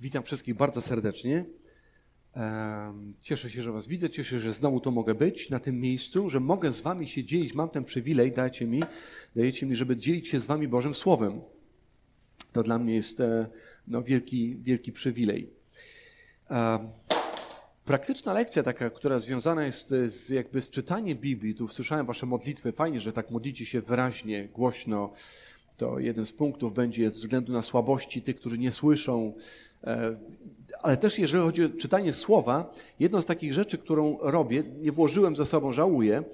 Witam wszystkich bardzo serdecznie. Cieszę się, że Was widzę, cieszę się, że znowu tu mogę być na tym miejscu, że mogę z Wami się dzielić. Mam ten przywilej, dajcie mi, dajecie mi, żeby dzielić się z Wami Bożym Słowem. To dla mnie jest e, no, wielki, wielki przywilej. Praktyczna lekcja taka, która związana jest z, jakby z czytaniem Biblii. Tu słyszałem Wasze modlitwy. Fajnie, że tak modlicie się wyraźnie, głośno. To jeden z punktów będzie ze względu na słabości tych, którzy nie słyszą. E, ale też jeżeli chodzi o czytanie słowa, jedną z takich rzeczy, którą robię, nie włożyłem ze sobą, żałuję,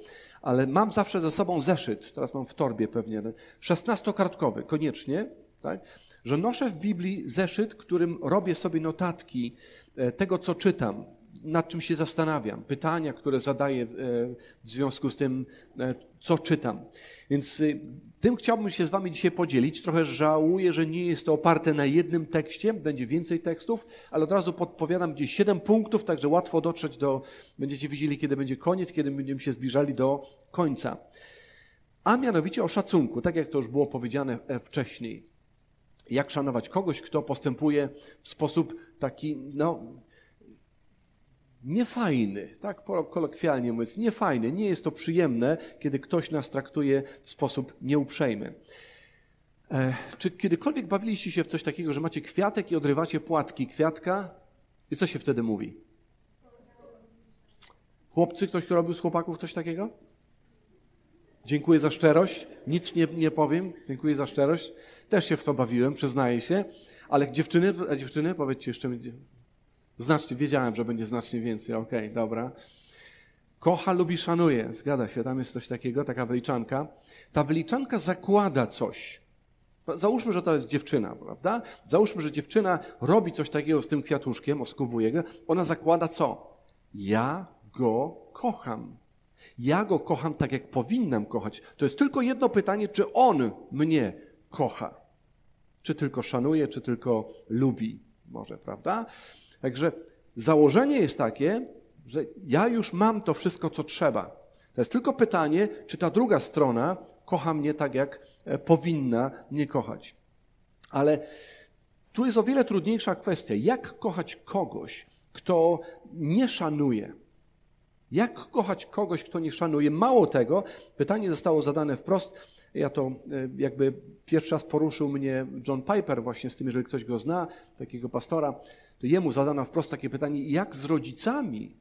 ale mam zawsze ze sobą zeszyt, teraz mam w torbie pewnie, szesnastokartkowy, koniecznie, tak? że noszę w Biblii zeszyt, którym robię sobie notatki e, tego, co czytam, nad czym się zastanawiam, pytania, które zadaję e, w związku z tym, co czytam. Więc y, tym chciałbym się z Wami dzisiaj podzielić. Trochę żałuję, że nie jest to oparte na jednym tekście, będzie więcej tekstów, ale od razu podpowiadam gdzieś siedem punktów, także łatwo dotrzeć do, będziecie widzieli, kiedy będzie koniec, kiedy będziemy się zbliżali do końca. A mianowicie o szacunku, tak jak to już było powiedziane e, wcześniej. Jak szanować kogoś, kto postępuje w sposób taki, no, niefajny, tak kolokwialnie mówiąc, niefajny, nie jest to przyjemne, kiedy ktoś nas traktuje w sposób nieuprzejmy. E, czy kiedykolwiek bawiliście się w coś takiego, że macie kwiatek i odrywacie płatki kwiatka i co się wtedy mówi? Chłopcy, ktoś robił z chłopaków coś takiego? Dziękuję za szczerość. Nic nie, nie powiem. Dziękuję za szczerość. Też się w to bawiłem, przyznaję się. Ale dziewczyny, a dziewczyny, powiedzcie jeszcze, Znacznie, wiedziałem, że będzie znacznie więcej. Okej, okay, dobra. Kocha, lubi, szanuje. Zgadza się, tam jest coś takiego, taka wyliczanka. Ta wyliczanka zakłada coś. Załóżmy, że to jest dziewczyna, prawda? Załóżmy, że dziewczyna robi coś takiego z tym kwiatuszkiem, oskubuje go. Ona zakłada co? Ja go kocham. Ja go kocham tak, jak powinnam kochać. To jest tylko jedno pytanie, czy on mnie kocha. Czy tylko szanuje, czy tylko lubi. Może, prawda? Także założenie jest takie, że ja już mam to wszystko, co trzeba. To jest tylko pytanie, czy ta druga strona kocha mnie tak, jak e, powinna mnie kochać. Ale tu jest o wiele trudniejsza kwestia. Jak kochać kogoś, kto nie szanuje? Jak kochać kogoś, kto nie szanuje? Mało tego, pytanie zostało zadane wprost. Ja to e, jakby pierwszy raz poruszył mnie John Piper właśnie z tym, jeżeli ktoś go zna, takiego pastora to jemu zadano wprost takie pytanie, jak z rodzicami,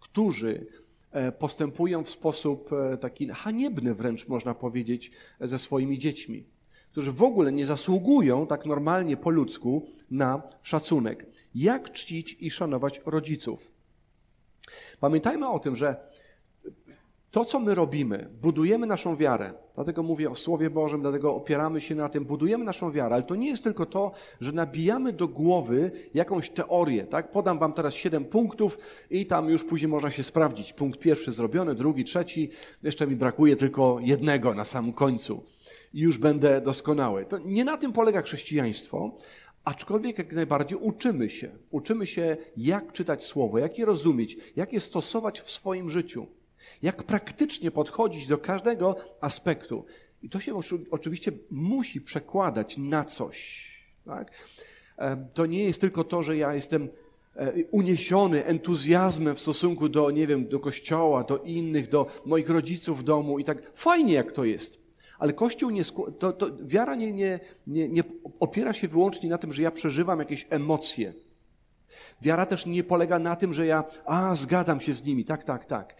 którzy e, postępują w sposób e, taki haniebny wręcz można powiedzieć ze swoimi dziećmi, którzy w ogóle nie zasługują tak normalnie po ludzku na szacunek. Jak czcić i szanować rodziców? Pamiętajmy o tym, że to, co my robimy, budujemy naszą wiarę. Dlatego mówię o Słowie Bożym, dlatego opieramy się na tym, budujemy naszą wiarę. Ale to nie jest tylko to, że nabijamy do głowy jakąś teorię. Tak? Podam wam teraz siedem punktów i tam już później można się sprawdzić. Punkt pierwszy zrobiony, drugi, trzeci. Jeszcze mi brakuje tylko jednego na samym końcu. I już będę doskonały. To nie na tym polega chrześcijaństwo, Aczkolwiek jak najbardziej uczymy się. Uczymy się, jak czytać słowo, jak je rozumieć, jak je stosować w swoim życiu. Jak praktycznie podchodzić do każdego aspektu. I to się oczywiście musi przekładać na coś. Tak? To nie jest tylko to, że ja jestem e, uniesiony entuzjazmem w stosunku do, nie wiem, do kościoła, do innych, do moich rodziców w domu i tak. Fajnie jak to jest. Ale Kościół nie, to, to wiara nie, nie, nie, nie opiera się wyłącznie na tym, że ja przeżywam jakieś emocje. Wiara też nie polega na tym, że ja, a, zgadzam się z nimi, tak, tak, tak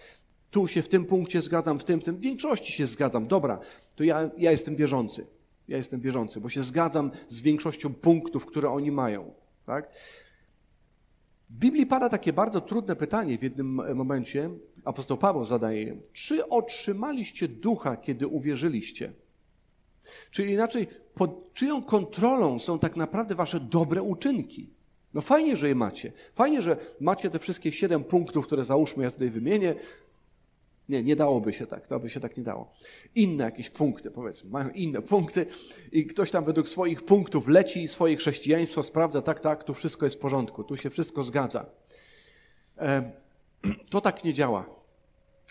tu się w tym punkcie zgadzam, w tym, w tym, w większości się zgadzam. Dobra, to ja, ja jestem wierzący. Ja jestem wierzący, bo się zgadzam z większością punktów, które oni mają. Tak? W Biblii pada takie bardzo trudne pytanie w jednym momencie. Apostoł Paweł zadaje Czy otrzymaliście ducha, kiedy uwierzyliście? Czyli inaczej, pod czyją kontrolą są tak naprawdę wasze dobre uczynki? No fajnie, że je macie. Fajnie, że macie te wszystkie siedem punktów, które załóżmy, ja tutaj wymienię, nie, nie dałoby się tak, to by się tak nie dało. Inne jakieś punkty, powiedzmy, mają inne punkty i ktoś tam według swoich punktów leci i swoje chrześcijaństwo sprawdza, tak, tak, tu wszystko jest w porządku, tu się wszystko zgadza. To tak nie działa.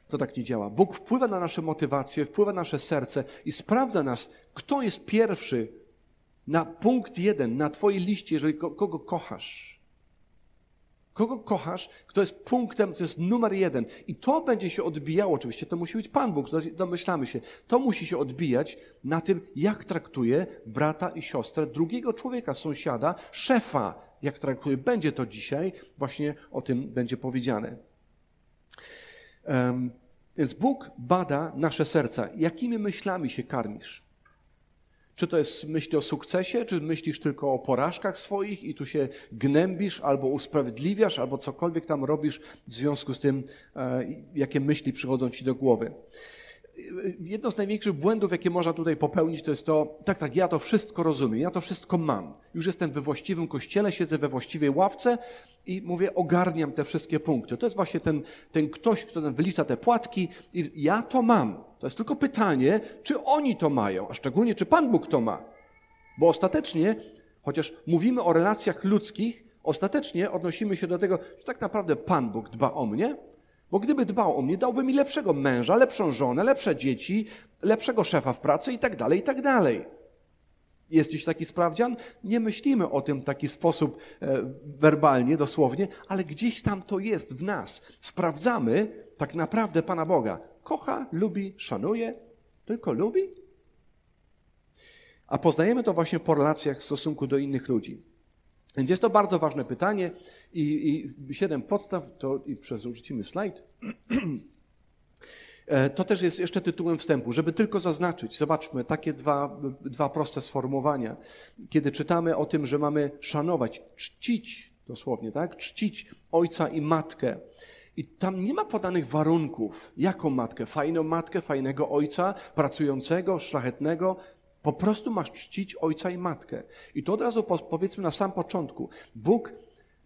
To tak nie działa. Bóg wpływa na nasze motywacje, wpływa na nasze serce i sprawdza nas, kto jest pierwszy na punkt jeden, na Twojej liście, jeżeli kogo kochasz. Kogo kochasz, kto jest punktem, to jest numer jeden. I to będzie się odbijało, oczywiście to musi być Pan Bóg, domyślamy się. To musi się odbijać na tym, jak traktuje brata i siostrę, drugiego człowieka, sąsiada, szefa, jak traktuje. Będzie to dzisiaj, właśnie o tym będzie powiedziane. Um, więc Bóg bada nasze serca. Jakimi myślami się karmisz? Czy to jest myśl o sukcesie, czy myślisz tylko o porażkach swoich i tu się gnębisz, albo usprawiedliwiasz, albo cokolwiek tam robisz w związku z tym, e, jakie myśli przychodzą ci do głowy jedno z największych błędów, jakie można tutaj popełnić, to jest to, tak, tak, ja to wszystko rozumiem, ja to wszystko mam. Już jestem we właściwym kościele, siedzę we właściwej ławce i mówię, ogarniam te wszystkie punkty. To jest właśnie ten, ten ktoś, kto wylicza te płatki i ja to mam. To jest tylko pytanie, czy oni to mają, a szczególnie, czy Pan Bóg to ma. Bo ostatecznie, chociaż mówimy o relacjach ludzkich, ostatecznie odnosimy się do tego, że tak naprawdę Pan Bóg dba o mnie, bo gdyby dbał o mnie, dałby mi lepszego męża, lepszą żonę, lepsze dzieci, lepszego szefa w pracy i tak dalej, i tak dalej. Jest taki sprawdzian? Nie myślimy o tym w taki sposób e, werbalnie, dosłownie, ale gdzieś tam to jest w nas. Sprawdzamy tak naprawdę Pana Boga. Kocha, lubi, szanuje, tylko lubi? A poznajemy to właśnie po relacjach w stosunku do innych ludzi. Więc jest to bardzo ważne pytanie i, i siedem podstaw, to i przerzucimy slajd. E, to też jest jeszcze tytułem wstępu, żeby tylko zaznaczyć. Zobaczmy, takie dwa, dwa proste sformułowania. Kiedy czytamy o tym, że mamy szanować, czcić, dosłownie, tak? Czcić ojca i matkę. I tam nie ma podanych warunków. Jaką matkę? Fajną matkę, fajnego ojca, pracującego, szlachetnego. Po prostu masz czcić ojca i matkę. I to od razu powiedzmy na sam początku. Bóg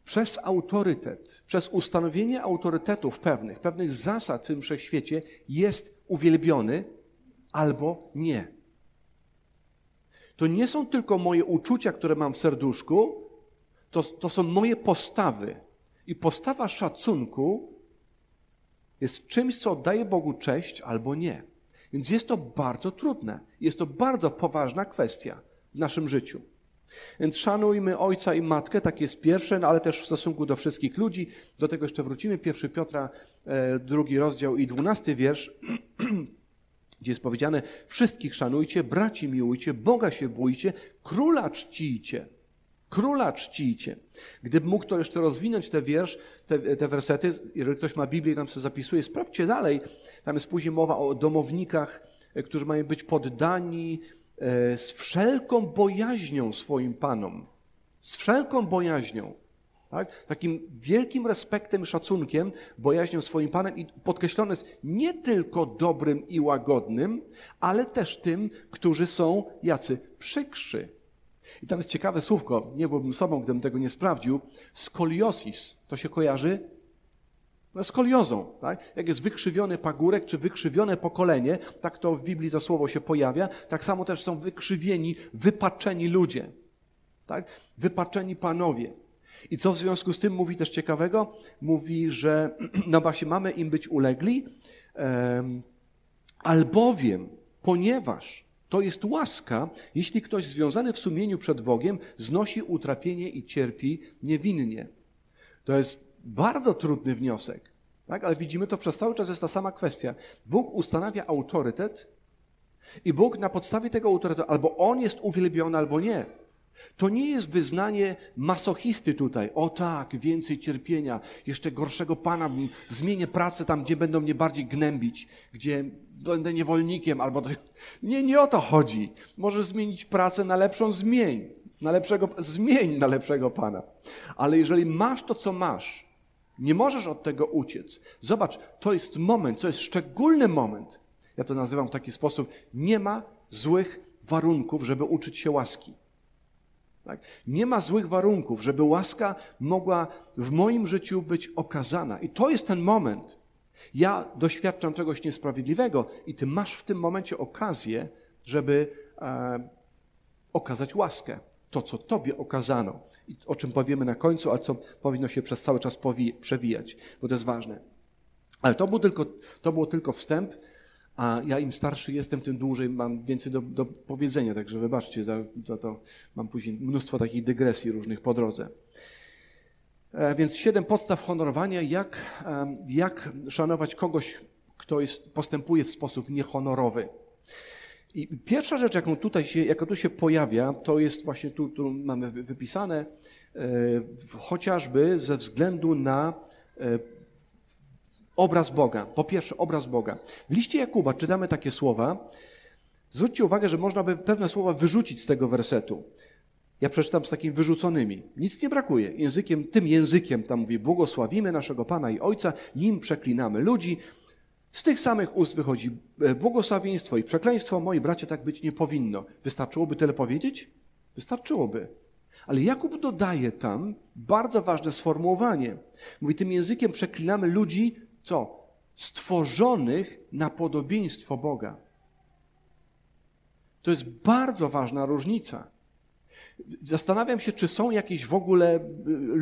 przez autorytet, przez ustanowienie autorytetów pewnych, pewnych zasad w tym wszechświecie jest uwielbiony albo nie. To nie są tylko moje uczucia, które mam w serduszku, to, to są moje postawy. I postawa szacunku jest czymś, co oddaje Bogu cześć albo nie. Więc jest to bardzo trudne. Jest to bardzo poważna kwestia w naszym życiu. Więc szanujmy ojca i matkę, tak jest pierwsze, no ale też w stosunku do wszystkich ludzi. Do tego jeszcze wrócimy. 1 Piotra, e, drugi rozdział i dwunasty wiersz, gdzie jest powiedziane: Wszystkich szanujcie, braci miłujcie, Boga się bójcie, króla czcijcie. Króla czcijcie. Gdyby mógł to jeszcze rozwinąć te wiersz, te, te wersety, jeżeli ktoś ma Biblię i tam sobie zapisuje, sprawdźcie dalej. Tam jest później mowa o domownikach, e, którzy mają być poddani e, z wszelką bojaźnią swoim panom. Z wszelką bojaźnią. Tak? Takim wielkim respektem, szacunkiem, bojaźnią swoim Panem i podkreślone jest nie tylko dobrym i łagodnym, ale też tym, którzy są jacy przykrzy, i tam jest ciekawe słówko, nie byłbym sobą, gdybym tego nie sprawdził. Skoliosis, to się kojarzy no, skoliozą. Tak? Jak jest wykrzywiony pagórek, czy wykrzywione pokolenie, tak to w Biblii to słowo się pojawia, tak samo też są wykrzywieni, wypaczeni ludzie. Tak? Wypaczeni panowie. I co w związku z tym mówi też ciekawego? Mówi, że no właśnie mamy im być ulegli, albowiem, ponieważ to jest łaska, jeśli ktoś związany w sumieniu przed Bogiem znosi utrapienie i cierpi niewinnie. To jest bardzo trudny wniosek, tak? ale widzimy to przez cały czas jest ta sama kwestia. Bóg ustanawia autorytet i Bóg na podstawie tego autorytetu albo on jest uwielbiony, albo nie. To nie jest wyznanie masochisty tutaj. O tak, więcej cierpienia, jeszcze gorszego pana, zmienię pracę tam, gdzie będą mnie bardziej gnębić, gdzie będę niewolnikiem, albo... Nie, nie o to chodzi. Możesz zmienić pracę na lepszą, zmień. Na lepszego, zmień na lepszego pana. Ale jeżeli masz to, co masz, nie możesz od tego uciec. Zobacz, to jest moment, to jest szczególny moment. Ja to nazywam w taki sposób. Nie ma złych warunków, żeby uczyć się łaski. Tak? Nie ma złych warunków, żeby łaska mogła w moim życiu być okazana. I to jest ten moment. Ja doświadczam czegoś niesprawiedliwego i ty masz w tym momencie okazję, żeby e, okazać łaskę. To, co tobie okazano. I o czym powiemy na końcu, a co powinno się przez cały czas przewijać, bo to jest ważne. Ale to, był tylko, to było tylko wstęp a ja im starszy jestem, tym dłużej mam więcej do, do powiedzenia, także wybaczcie, to, to, to mam później mnóstwo takich dygresji różnych po drodze. E, więc siedem podstaw honorowania, jak, jak szanować kogoś, kto jest, postępuje w sposób niehonorowy. I pierwsza rzecz, jaką tutaj się, jaka tu się pojawia, to jest właśnie tu, tu mamy wypisane, e, chociażby ze względu na e, obraz Boga. Po pierwsze, obraz Boga. W liście Jakuba czytamy takie słowa. Zwróćcie uwagę, że można by pewne słowa wyrzucić z tego wersetu. Ja przeczytam z takimi wyrzuconymi. Nic nie brakuje. Językiem, tym językiem tam mówi, błogosławimy naszego Pana i Ojca, nim przeklinamy ludzi. Z tych samych ust wychodzi e, błogosławieństwo i przekleństwo. Moi bracia, tak być nie powinno. Wystarczyłoby tyle powiedzieć? Wystarczyłoby. Ale Jakub dodaje tam bardzo ważne sformułowanie. Mówi, tym językiem przeklinamy ludzi, co? Stworzonych na podobieństwo Boga. To jest bardzo ważna różnica. Zastanawiam się, czy są jakieś w ogóle y,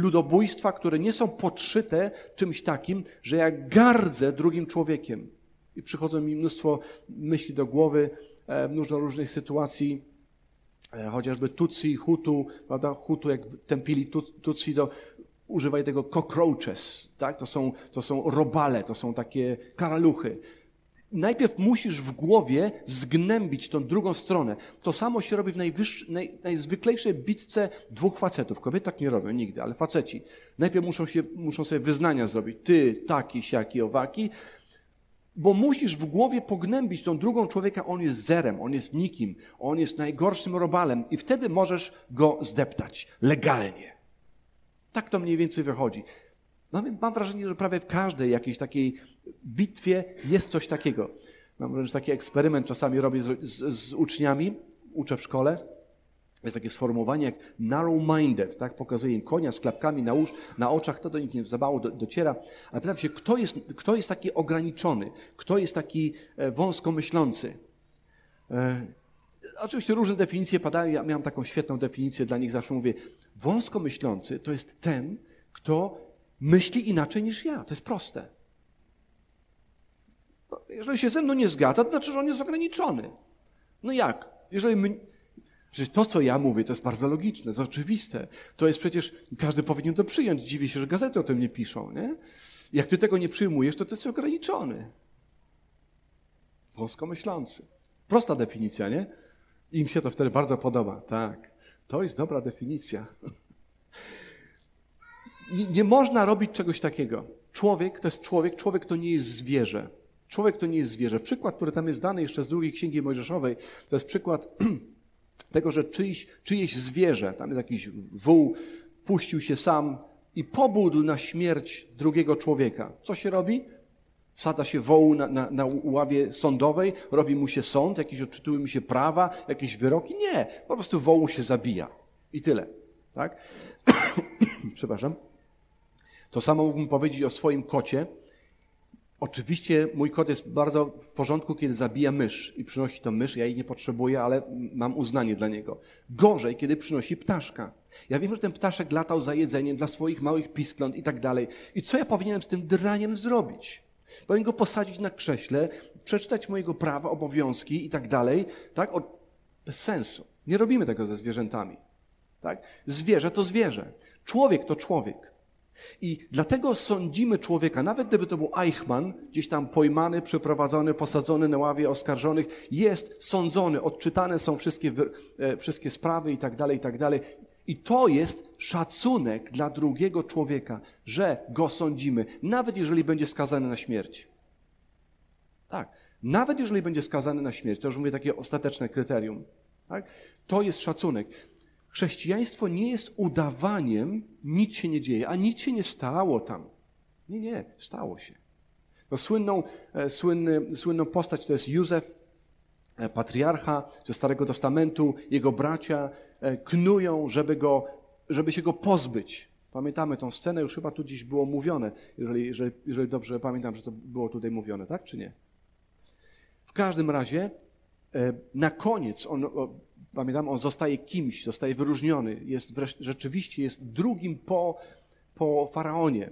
ludobójstwa, które nie są podszyte czymś takim, że ja gardzę drugim człowiekiem. I przychodzą mi mnóstwo myśli do głowy, e, mnóstwo różnych sytuacji, e, chociażby Tutsi, Hutu, prawda? Hutu, jak tępili Tutsi, to używali tego cockroaches, tak? To są, to są robale, to są takie karaluchy najpierw musisz w głowie zgnębić tą drugą stronę. To samo się robi w naj, najzwyklejszej bitce dwóch facetów. Kobiety tak nie robią nigdy, ale faceci. Najpierw muszą, się, muszą sobie wyznania zrobić. Ty, taki, siaki, owaki. Bo musisz w głowie pognębić tą drugą człowieka, on jest zerem, on jest nikim, on jest najgorszym robalem i wtedy możesz go zdeptać legalnie. Tak to mniej więcej wychodzi. Mam, mam wrażenie, że prawie w każdej jakiejś takiej bitwie jest coś takiego. Mam wręcz taki eksperyment czasami robię z, z, z uczniami, uczę w szkole. Jest takie sformułowanie jak narrow-minded, tak? Pokazuje im konia z klapkami na, usz, na oczach, to do nich nie za mało do, dociera. Ale pytam się, kto jest, kto jest taki ograniczony? Kto jest taki e, wąsko myślący? Oczywiście różne definicje padają. Ja miałem taką świetną definicję dla nich, zawsze mówię, wąsko myślący to jest ten, kto myśli inaczej niż ja. To jest proste. Jeżeli się ze mną nie zgadza, to znaczy, że on jest ograniczony. No jak? Jeżeli my... Przecież to, co ja mówię, to jest bardzo logiczne, to jest oczywiste. To jest przecież, każdy powinien to przyjąć. Dziwię się, że gazety o tym nie piszą, nie? Jak ty tego nie przyjmujesz, to ty jesteś ograniczony. Wąsko myślący. Prosta definicja, nie? Im się to wtedy bardzo podoba. Tak. To jest dobra definicja. Nie, nie można robić czegoś takiego. Człowiek to jest człowiek, człowiek to nie jest zwierzę. Człowiek to nie jest zwierzę. Przykład, który tam jest dany jeszcze z drugiej księgi Mojżeszowej, to jest przykład tego, że czyjś, czyjeś zwierzę, tam jest jakiś wół, puścił się sam i pobudł na śmierć drugiego człowieka. Co się robi? Sada się wołu na, na, na ławie sądowej, robi mu się sąd, jakieś odczytują mu się prawa, jakieś wyroki. Nie, po prostu wołu się zabija. I tyle. Tak? Przepraszam. To samo mógłbym powiedzieć o swoim kocie. Oczywiście mój kot jest bardzo w porządku, kiedy zabija mysz i przynosi to mysz. Ja jej nie potrzebuję, ale mam uznanie dla niego. Gorzej, kiedy przynosi ptaszka. Ja wiem, że ten ptaszek latał za jedzeniem dla swoich małych piskląt i tak dalej. I co ja powinienem z tym draniem zrobić? Powinien go posadzić na krześle, przeczytać mojego prawa, obowiązki i tak dalej. Tak? O, bez sensu. Nie robimy tego ze zwierzętami. Tak? Zwierzę to zwierzę. Człowiek to człowiek. I dlatego sądzimy człowieka, nawet gdyby to był Eichmann, gdzieś tam pojmany, przeprowadzony, posadzony na ławie oskarżonych, jest sądzony, odczytane są wszystkie, e, wszystkie sprawy i tak dalej, i tak dalej. I to jest szacunek dla drugiego człowieka, że go sądzimy, nawet jeżeli będzie skazany na śmierć. Tak, nawet jeżeli będzie skazany na śmierć, to już mówię takie ostateczne kryterium. Tak? To jest szacunek. Chrześcijaństwo nie jest udawaniem, nic się nie dzieje, a nic się nie stało tam. Nie, nie, stało się. No, słynną, e, słynny, słynną postać to jest Józef, e, patriarcha ze Starego Testamentu. Jego bracia knują, żeby, go, żeby się go pozbyć. Pamiętamy tą scenę, już chyba tu dziś było mówione, jeżeli, jeżeli, jeżeli dobrze pamiętam, że to było tutaj mówione, tak czy nie? W każdym razie na koniec on pamiętam, on zostaje kimś, zostaje wyróżniony, jest rzeczywiście jest drugim po, po faraonie.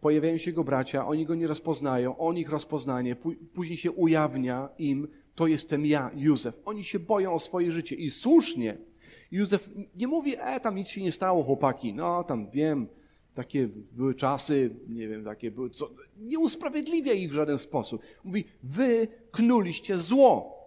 Pojawiają się jego bracia, oni go nie rozpoznają, on ich rozpoznanie, później się ujawnia im, to jestem ja, Józef. Oni się boją o swoje życie i słusznie. Józef nie mówi, e, tam nic się nie stało, chłopaki, no tam wiem, takie były czasy, nie wiem, takie były, co, nie usprawiedliwia ich w żaden sposób. Mówi, wy knuliście zło.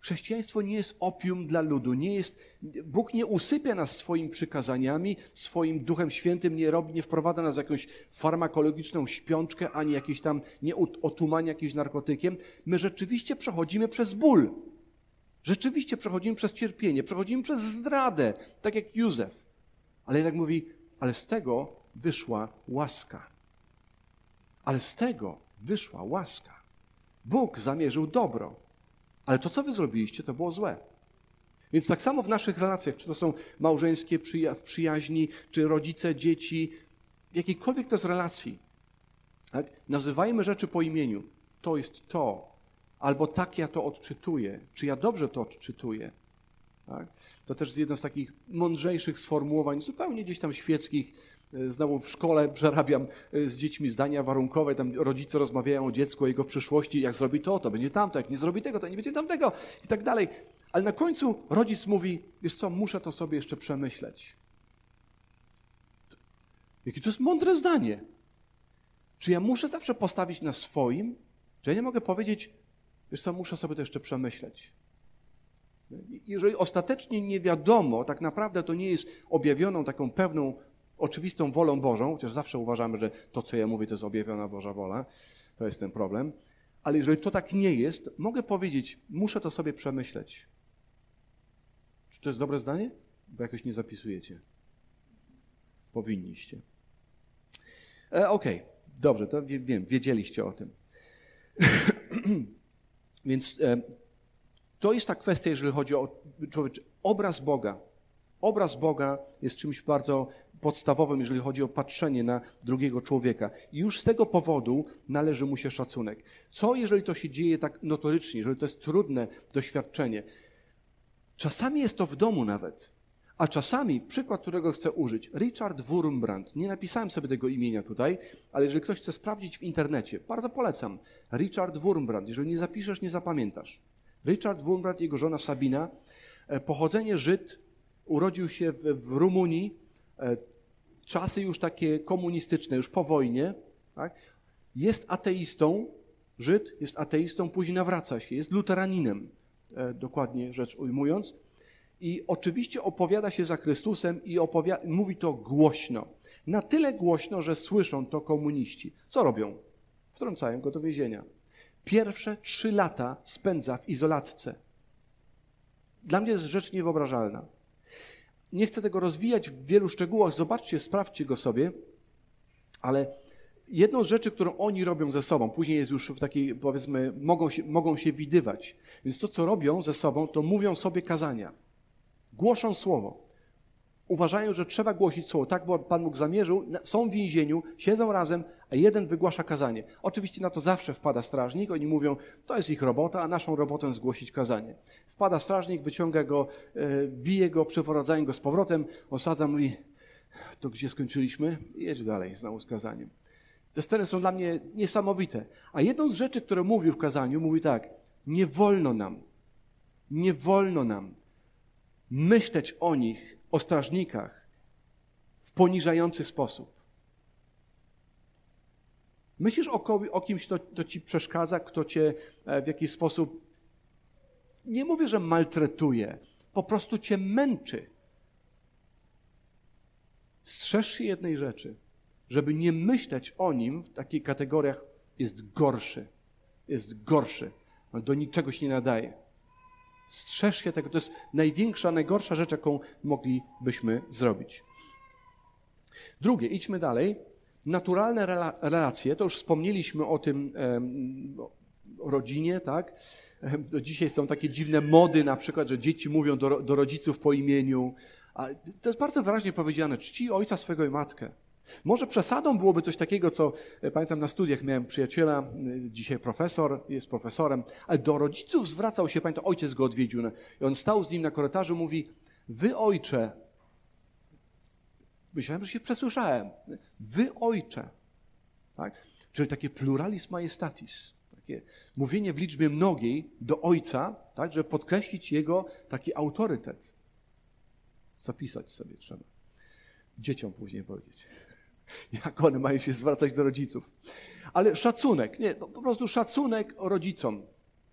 Chrześcijaństwo nie jest opium dla ludu, nie jest, Bóg nie usypia nas swoimi przykazaniami, swoim Duchem Świętym nie robi, nie wprowadza nas w jakąś farmakologiczną śpiączkę, ani jakieś tam, nie otumania jakimś narkotykiem. My rzeczywiście przechodzimy przez ból. Rzeczywiście przechodzimy przez cierpienie, przechodzimy przez zdradę, tak jak Józef. Ale jednak mówi, ale z tego wyszła łaska. Ale z tego wyszła łaska. Bóg zamierzył dobro. Ale to, co wy zrobiliście, to było złe. Więc tak samo w naszych relacjach, czy to są małżeńskie w przyjaźni, czy rodzice, dzieci, w jakiejkolwiek to jest relacji, tak? nazywajmy rzeczy po imieniu. To jest to, albo tak ja to odczytuję, czy ja dobrze to odczytuję. Tak? To też jest jedno z takich mądrzejszych sformułowań, zupełnie gdzieś tam świeckich. Znowu w szkole przerabiam e, z dziećmi zdania warunkowe, tam rodzice rozmawiają o dziecku, o jego przyszłości, jak zrobi to, to będzie tamto, jak nie zrobi tego, to nie będzie tamtego i tak dalej. Ale na końcu rodzic mówi, wiesz co, muszę to sobie jeszcze przemyśleć. Jakie to jest mądre zdanie. Czy ja muszę zawsze postawić na swoim? Czy ja nie mogę powiedzieć, wiesz co, muszę sobie to jeszcze przemyśleć. Jeżeli ostatecznie nie wiadomo, tak naprawdę to nie jest objawioną taką pewną, oczywistą wolą Bożą, chociaż zawsze uważamy, że to, co ja mówię, to jest objawiona Boża wola, to jest ten problem. Ale jeżeli to tak nie jest, mogę powiedzieć, muszę to sobie przemyśleć. Czy to jest dobre zdanie? Bo jakoś nie zapisujecie. Powinniście. E, Okej, okay. dobrze, to wiem, wiedzieliście o tym. Więc e, to jest ta kwestia, jeżeli chodzi o człowiek, obraz Boga. Obraz Boga jest czymś bardzo podstawowym, jeżeli chodzi o patrzenie na drugiego człowieka. I już z tego powodu należy mu się szacunek. Co, jeżeli to się dzieje tak notorycznie, jeżeli to jest trudne doświadczenie? Czasami jest to w domu nawet. A czasami, przykład, którego chcę użyć, Richard Wurmbrand. Nie napisałem sobie tego imienia tutaj, ale jeżeli ktoś chce sprawdzić w internecie, bardzo polecam. Richard Wurmbrand. Jeżeli nie zapiszesz, nie zapamiętasz. Richard Wurmbrand i jego żona Sabina. E, pochodzenie Żyd, urodził się w, w Rumunii, e, czasy już takie komunistyczne, już po wojnie. Tak? Jest ateistą, Żyd jest ateistą, później nawraca się, jest luteraninem, e, dokładnie rzecz ujmując. I oczywiście opowiada się za Chrystusem i mówi to głośno. Na tyle głośno, że słyszą to komuniści. Co robią? Wtrącają go do więzienia. Pierwsze trzy lata spędza w izolatce. Dla mnie jest rzecz niewyobrażalna. Nie chcę tego rozwijać w wielu szczegółach, zobaczcie, sprawdźcie go sobie, ale jedną z rzeczy, którą oni robią ze sobą, później jest już w takiej, powiedzmy, mogą się, mogą się widywać. Więc to, co robią ze sobą, to mówią sobie kazania. Głoszą słowo uważają, że trzeba głosić słowo. Tak Pan Bóg zamierzył, są w więzieniu, siedzą razem, a jeden wygłasza kazanie. Oczywiście na to zawsze wpada strażnik, oni mówią, to jest ich robota, a naszą robotą jest głosić kazanie. Wpada strażnik, wyciąga go, e, bije go, przeprowadzają go z powrotem, osadza, mówi, to gdzie skończyliśmy? Jedź dalej, znowu z kazaniem. Te sceny są dla mnie niesamowite. A jedną z rzeczy, które mówił w kazaniu, mówi tak, nie wolno nam, nie wolno nam myśleć o nich o strażnikach w poniżający sposób. Myślisz o, o kimś, kto, kto ci przeszkadza, kto cię e, w jakiś sposób, nie mówię, że maltretuje, po prostu cię męczy. Strzeż się jednej rzeczy, żeby nie myśleć o nim w takich kategoriach, jest gorszy, jest gorszy, do niczego się nie nadaje. Strzeż się tego. To jest największa, najgorsza rzecz, jaką moglibyśmy zrobić. Drugie, idźmy dalej. Naturalne relacje, to już wspomnieliśmy o tym, o rodzinie, tak? Dzisiaj są takie dziwne mody, na przykład, że dzieci mówią do, do rodziców po imieniu. to jest bardzo wyraźnie powiedziane: czci ojca swego i matkę. Może przesadą byłoby coś takiego, co e, pamiętam na studiach miałem przyjaciela, e, dzisiaj profesor, jest profesorem, ale do rodziców zwracał się, pamiętam, ojciec go odwiedził i on stał z nim na korytarzu, mówi, wy ojcze, myślałem, że się przesłyszałem, wy ojcze, tak? Czyli takie pluralis majestatis, takie mówienie w liczbie mnogiej do ojca, tak, żeby podkreślić jego taki autorytet. Zapisać sobie trzeba. Dzieciom później powiedzieć. Jak one mają się zwracać do rodziców. Ale szacunek, nie, po prostu szacunek rodzicom.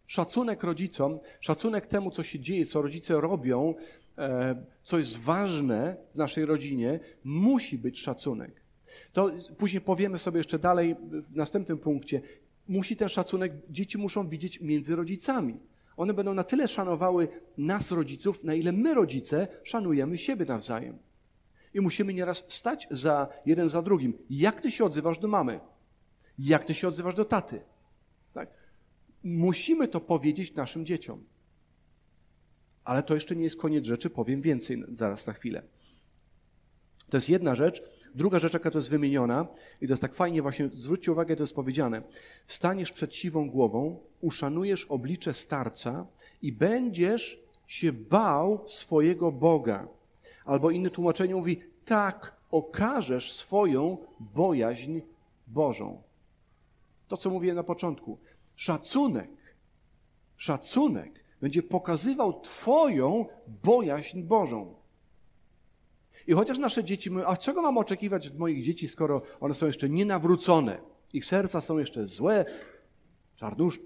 Szacunek rodzicom, szacunek temu, co się dzieje, co rodzice robią, e, co jest ważne w naszej rodzinie, musi być szacunek. To później powiemy sobie jeszcze dalej w następnym punkcie. Musi ten szacunek, dzieci muszą widzieć między rodzicami. One będą na tyle szanowały nas, rodziców, na ile my, rodzice, szanujemy siebie nawzajem. I musimy nieraz wstać za jeden za drugim. Jak ty się odzywasz do mamy? Jak ty się odzywasz do taty? Tak? Musimy to powiedzieć naszym dzieciom. Ale to jeszcze nie jest koniec rzeczy, powiem więcej zaraz na chwilę. To jest jedna rzecz. Druga rzecz, jaka to jest wymieniona, i to jest tak fajnie właśnie, zwróćcie uwagę, to jest powiedziane. Wstaniesz przed siwą głową, uszanujesz oblicze starca i będziesz się bał swojego Boga. Albo inne tłumaczenie mówi, tak okażesz swoją bojaźń Bożą. To, co mówiłem na początku. Szacunek, szacunek będzie pokazywał Twoją bojaźń Bożą. I chociaż nasze dzieci mówią, a czego mam oczekiwać od moich dzieci, skoro one są jeszcze nienawrócone? Ich serca są jeszcze złe,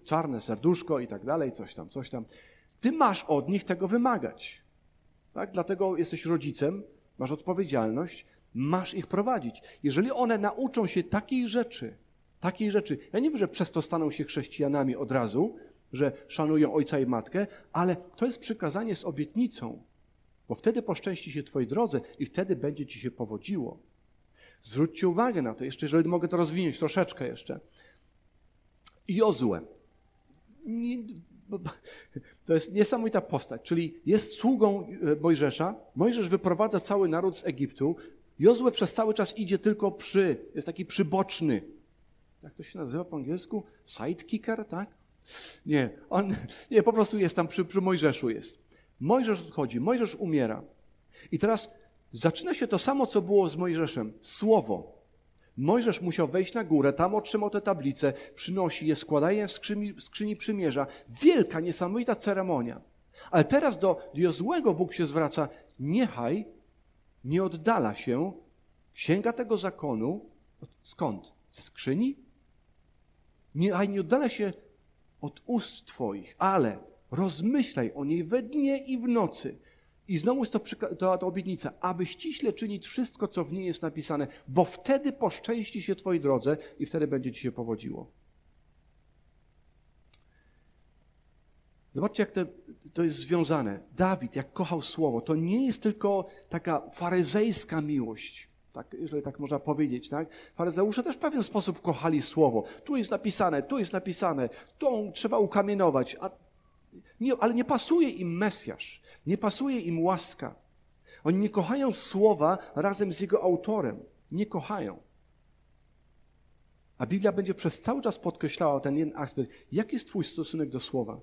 czarne serduszko i tak dalej, coś tam, coś tam. Ty masz od nich tego wymagać. Tak? Dlatego jesteś rodzicem, masz odpowiedzialność, masz ich prowadzić. Jeżeli one nauczą się takiej rzeczy, takiej rzeczy, ja nie wiem, że przez to staną się chrześcijanami od razu, że szanują ojca i matkę, ale to jest przykazanie z obietnicą, bo wtedy poszczęści się Twojej drodze i wtedy będzie Ci się powodziło. Zwróćcie uwagę na to, jeszcze jeżeli mogę to rozwinąć troszeczkę jeszcze. Jozue. To jest niesamowita postać, czyli jest sługą e, Mojżesza. Mojżesz wyprowadza cały naród z Egiptu. Jozue przez cały czas idzie tylko przy, jest taki przyboczny. Jak to się nazywa po angielsku? Sidekicker, tak? Nie, on nie, po prostu jest tam przy, przy Mojżeszu jest. Mojżesz odchodzi, Mojżesz umiera. I teraz zaczyna się to samo, co było z Mojżeszem. Słowo. Mojżesz musiał wejść na górę, tam otrzymał te tablice, przynosi je, składa je w skrzyni, w skrzyni przymierza. Wielka, niesamowita ceremonia. Ale teraz do, Jozłego Bóg się zwraca. Niechaj nie oddala się księga tego zakonu. Skąd? Ze skrzyni? Niechaj nie oddala się od ust Twoich, ale rozmyślaj o niej we dnie i w nocy. I znowu jest to, to, to obietnica, aby ściśle czynić wszystko, co w niej jest napisane, bo wtedy poszczęści się Twojej drodze i wtedy będzie Ci się powodziło. Zobaczcie, jak to, to jest związane. Dawid, jak kochał słowo, to nie jest tylko taka faryzejska miłość tak, jeżeli tak można powiedzieć, tak? Faryzeusze też w pewien sposób kochali słowo. Tu jest napisane, tu jest napisane, to trzeba ukamienować, a nie, ale nie pasuje im Mesjasz, nie pasuje im łaska. Oni nie kochają słowa razem z jego autorem. Nie kochają. A Biblia będzie przez cały czas podkreślała ten jeden aspekt. Jaki jest Twój stosunek do słowa?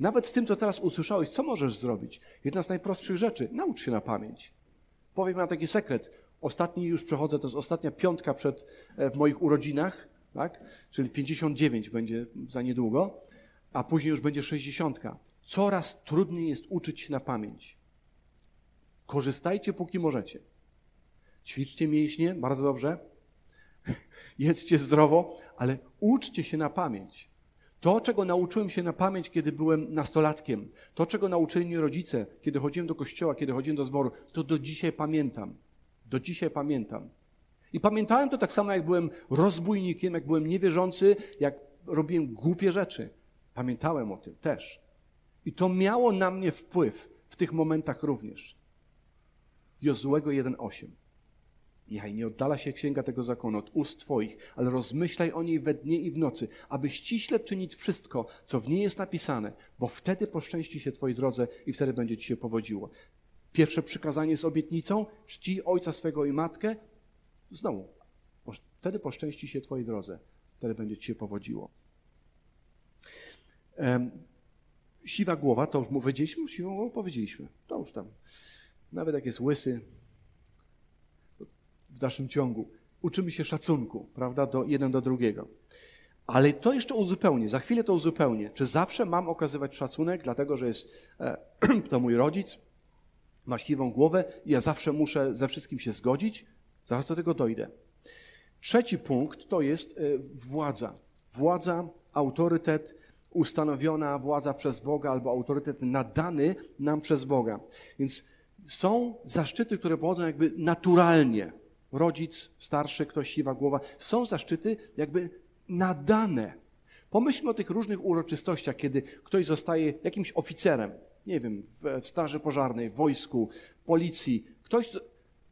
Nawet z tym, co teraz usłyszałeś, co możesz zrobić? Jedna z najprostszych rzeczy. Naucz się na pamięć. Powiem Wam taki sekret. Ostatni już przechodzę, to jest ostatnia piątka przed, e, w moich urodzinach, tak? czyli 59 będzie za niedługo, a później już będzie 60. Coraz trudniej jest uczyć się na pamięć. Korzystajcie, póki możecie. Ćwiczcie mięśnie, bardzo dobrze. Jedzcie zdrowo, ale uczcie się na pamięć. To, czego nauczyłem się na pamięć, kiedy byłem nastolatkiem, to, czego nauczyli mnie rodzice, kiedy chodziłem do kościoła, kiedy chodziłem do zboru, to do dzisiaj pamiętam. Do dzisiaj pamiętam. I pamiętałem to tak samo, jak byłem rozbójnikiem, jak byłem niewierzący, jak robiłem głupie rzeczy. Pamiętałem o tym też. I to miało na mnie wpływ w tych momentach również. Jozłego 1,8. Niechaj nie oddala się księga tego zakonu od ust Twoich, ale rozmyślaj o niej we dnie i w nocy, aby ściśle czynić wszystko, co w niej jest napisane, bo wtedy poszczęści się Twojej drodze i wtedy będzie Ci się powodziło. Pierwsze przykazanie z obietnicą, czci ojca swego i matkę. Znowu, wtedy poszczęści się Twojej drodze, wtedy będzie Ci się powodziło. Siwa głowa, to już powiedzieliśmy, siwą głową powiedzieliśmy. To już tam. Nawet jak jest łysy, w dalszym ciągu. Uczymy się szacunku, prawda, do, jeden do drugiego. Ale to jeszcze uzupełnię, za chwilę to uzupełnię. Czy zawsze mam okazywać szacunek, dlatego że jest e, to mój rodzic, ma siwą głowę i ja zawsze muszę ze wszystkim się zgodzić? Zaraz do tego dojdę. Trzeci punkt to jest e, władza. Władza, autorytet, ustanowiona władza przez Boga albo autorytet nadany nam przez Boga. Więc są zaszczyty, które pochodzą jakby naturalnie. Rodzic, starszy, ktoś siwa głowa. Są zaszczyty jakby nadane. Pomyślmy o tych różnych uroczystościach, kiedy ktoś zostaje jakimś oficerem, nie wiem, w, w straży pożarnej, w wojsku, w policji. Ktoś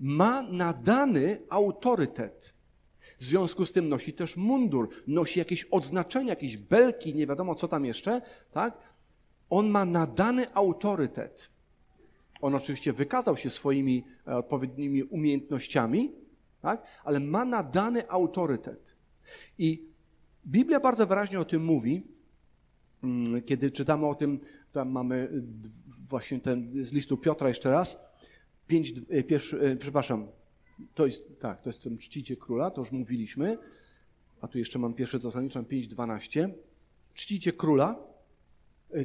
ma nadany autorytet. W związku z tym nosi też mundur, nosi jakieś odznaczenia, jakieś belki, nie wiadomo co tam jeszcze, tak? On ma nadany autorytet. On oczywiście wykazał się swoimi e, odpowiednimi umiejętnościami, tak? ale ma nadany autorytet. I Biblia bardzo wyraźnie o tym mówi, mm, kiedy czytamy o tym, tam mamy właśnie ten z listu Piotra jeszcze raz, pięć, e, pierwszy, e, przepraszam, to jest, tak, to jest ten czcicie króla, to już mówiliśmy, a tu jeszcze mam pierwsze Tesaloniczan 5.12. Czcicie króla, e,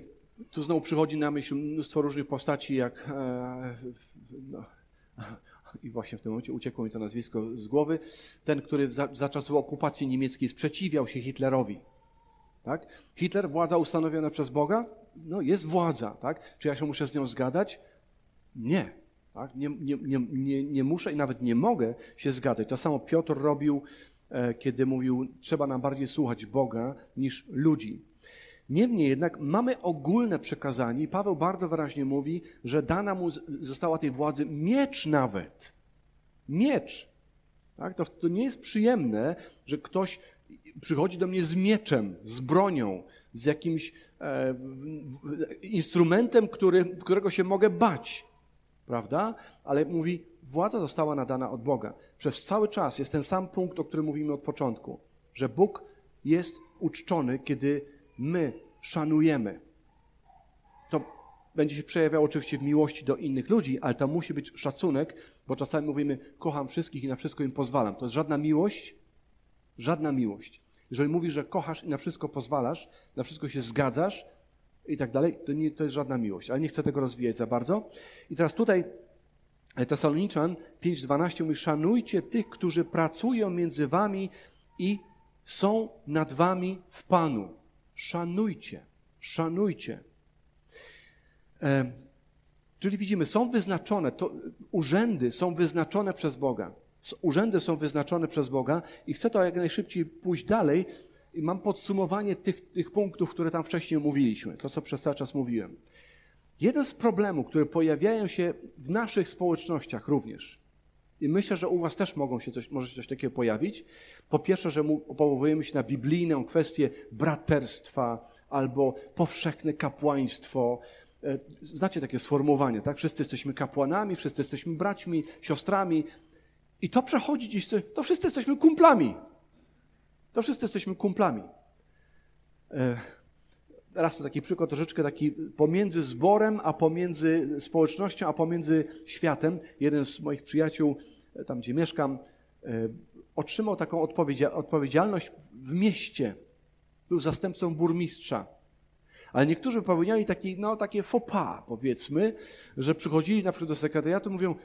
tu znowu przychodzi na myśl mnóstwo różnych postaci, jak no, i właśnie w tym momencie uciekło mi to nazwisko z głowy, ten, który za, za czasów okupacji niemieckiej sprzeciwiał się Hitlerowi. Tak? Hitler, władza ustanowiona przez Boga, no jest władza. Tak? Czy ja się muszę z nią zgadać? Nie. Tak? Nie, nie, nie, nie, muszę i nawet nie mogę się zgadzać. To samo Piotr robił, e, kiedy mówił, trzeba nam bardziej słuchać Boga niż ludzi. Niemniej jednak mamy ogólne przekazanie i Paweł bardzo wyraźnie mówi, że dana mu została tej władzy miecz nawet. Miecz. Tak? To, to nie jest przyjemne, że ktoś przychodzi do mnie z mieczem, z bronią, z jakimś e, instrumentem, który, którego się mogę bać. Prawda? Ale mówi, władza została nadana od Boga. Przez cały czas jest ten sam punkt, o którym mówimy od początku, że Bóg jest uczczony, kiedy my szanujemy. To będzie się przejawiało oczywiście w miłości do innych ludzi, ale to musi być szacunek, bo czasami mówimy, kocham wszystkich i na wszystko im pozwalam. To jest żadna miłość, żadna miłość. Jeżeli mówisz, że kochasz i na wszystko pozwalasz, na wszystko się zgadzasz i tak dalej, to nie to jest żadna miłość. Ale nie chcę tego rozwijać za bardzo. I teraz tutaj Tesaloniczan 5:12 mówi: Szanujcie tych, którzy pracują między wami i są nad wami w Panu. Szanujcie, szanujcie. E, czyli widzimy, są wyznaczone, to, urzędy są wyznaczone przez Boga. Urzędy są wyznaczone przez Boga i chcę to jak najszybciej pójść dalej. Mam podsumowanie tych, tych punktów, które tam wcześniej mówiliśmy, to co przez cały czas mówiłem. Jeden z problemów, które pojawiają się w naszych społecznościach również, i myślę, że u Was też mogą się coś, może się coś takiego pojawić. Po pierwsze, że powołujemy się na biblijną kwestię braterstwa albo powszechne kapłaństwo. E, znacie takie sformułowanie, tak? Wszyscy jesteśmy kapłanami, wszyscy jesteśmy braćmi, siostrami. I to przechodzi dziś, to wszyscy jesteśmy kumplami. To wszyscy jesteśmy kumplami. E, raz to taki przykład, troszeczkę taki pomiędzy zborem, a pomiędzy społecznością, a pomiędzy światem. Jeden z moich przyjaciół, e, tam gdzie mieszkam, e, otrzymał taką odpowiedzialność w mieście. Był zastępcą burmistrza. Ale niektórzy popełniali taki, no, takie faux pas, powiedzmy, że przychodzili na przykład do sekretariatu mówią,